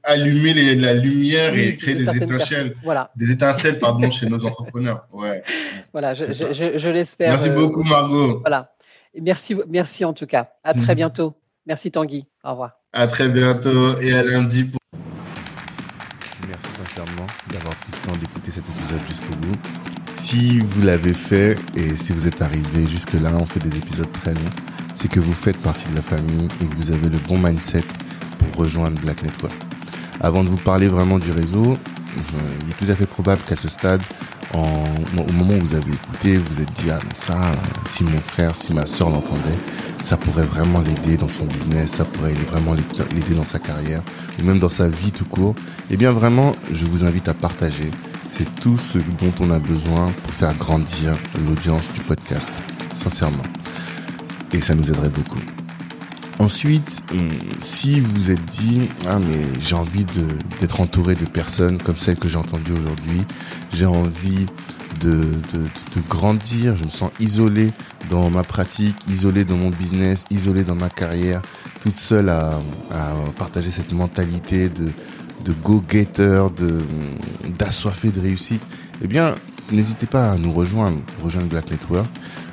allumer la lumière et créer des étincelles, des étincelles pardon, chez nos entrepreneurs. Ouais. <laughs> Voilà, je, je, je, l'espère. Merci euh, beaucoup, Margot. Voilà. merci, merci en tout cas. À très mhm. bientôt. Merci, Tanguy. Au revoir. À très bientôt et à lundi. Pour... Merci sincèrement d'avoir pris le temps d'écouter cet épisode jusqu'au bout. Si vous l'avez fait et si vous êtes arrivé jusque-là, on fait des épisodes très longs c'est que vous faites partie de la famille et que vous avez le bon mindset pour rejoindre Black Network. Avant de vous parler vraiment du réseau, il est tout à fait probable qu'à ce stade, au moment où vous avez écouté, vous vous êtes dit, ah mais ça, si mon frère, si ma soeur l'entendait, ça pourrait vraiment l'aider dans son business, ça pourrait vraiment l'aider dans sa carrière, ou même dans sa vie tout court. Eh bien vraiment, je vous invite à partager. C'est tout ce dont on a besoin pour faire grandir l'audience du podcast, sincèrement et ça nous aiderait beaucoup. Ensuite, hum, si vous êtes dit ah mais j'ai envie d'être entouré de personnes comme celles que j'ai entendues aujourd'hui, j'ai envie de, de, de, grandir, je me sens isolé dans ma pratique, isolé dans mon business, isolé dans ma carrière, toute seule à, partager cette mentalité de, de go-getter, de d'assoiffé de réussite, eh bien n'hésitez pas à nous rejoindre, rejoindre Black Network.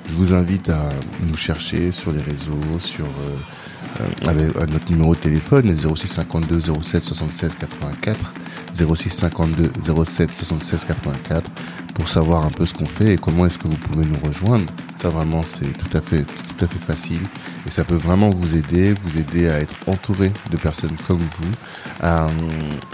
Je vous invite à nous chercher sur les réseaux, sur euh, avec notre numéro de téléphone 06 52 07 76 84 06 52 07 76 84 pour savoir un peu ce qu'on fait et comment est-ce que vous pouvez nous rejoindre. Ça vraiment c'est tout à fait tout à fait facile et ça peut vraiment vous aider, vous aider à être entouré de personnes comme vous, à euh,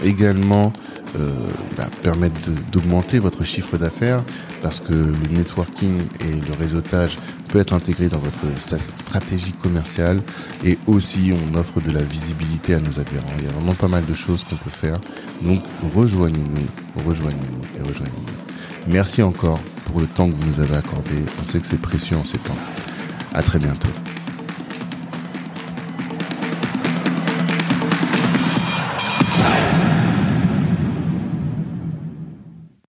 également euh, bah, permettre d'augmenter votre chiffre d'affaires parce que le networking et le réseautage peut être intégré dans votre stratégie commerciale et aussi on offre de la visibilité à nos adhérents. Il y a vraiment pas mal de choses qu'on peut faire. Donc rejoignez-nous, rejoignez-nous et rejoignez-nous. Merci encore pour le temps que vous nous avez accordé. On sait que c'est précieux en ces temps. À très bientôt.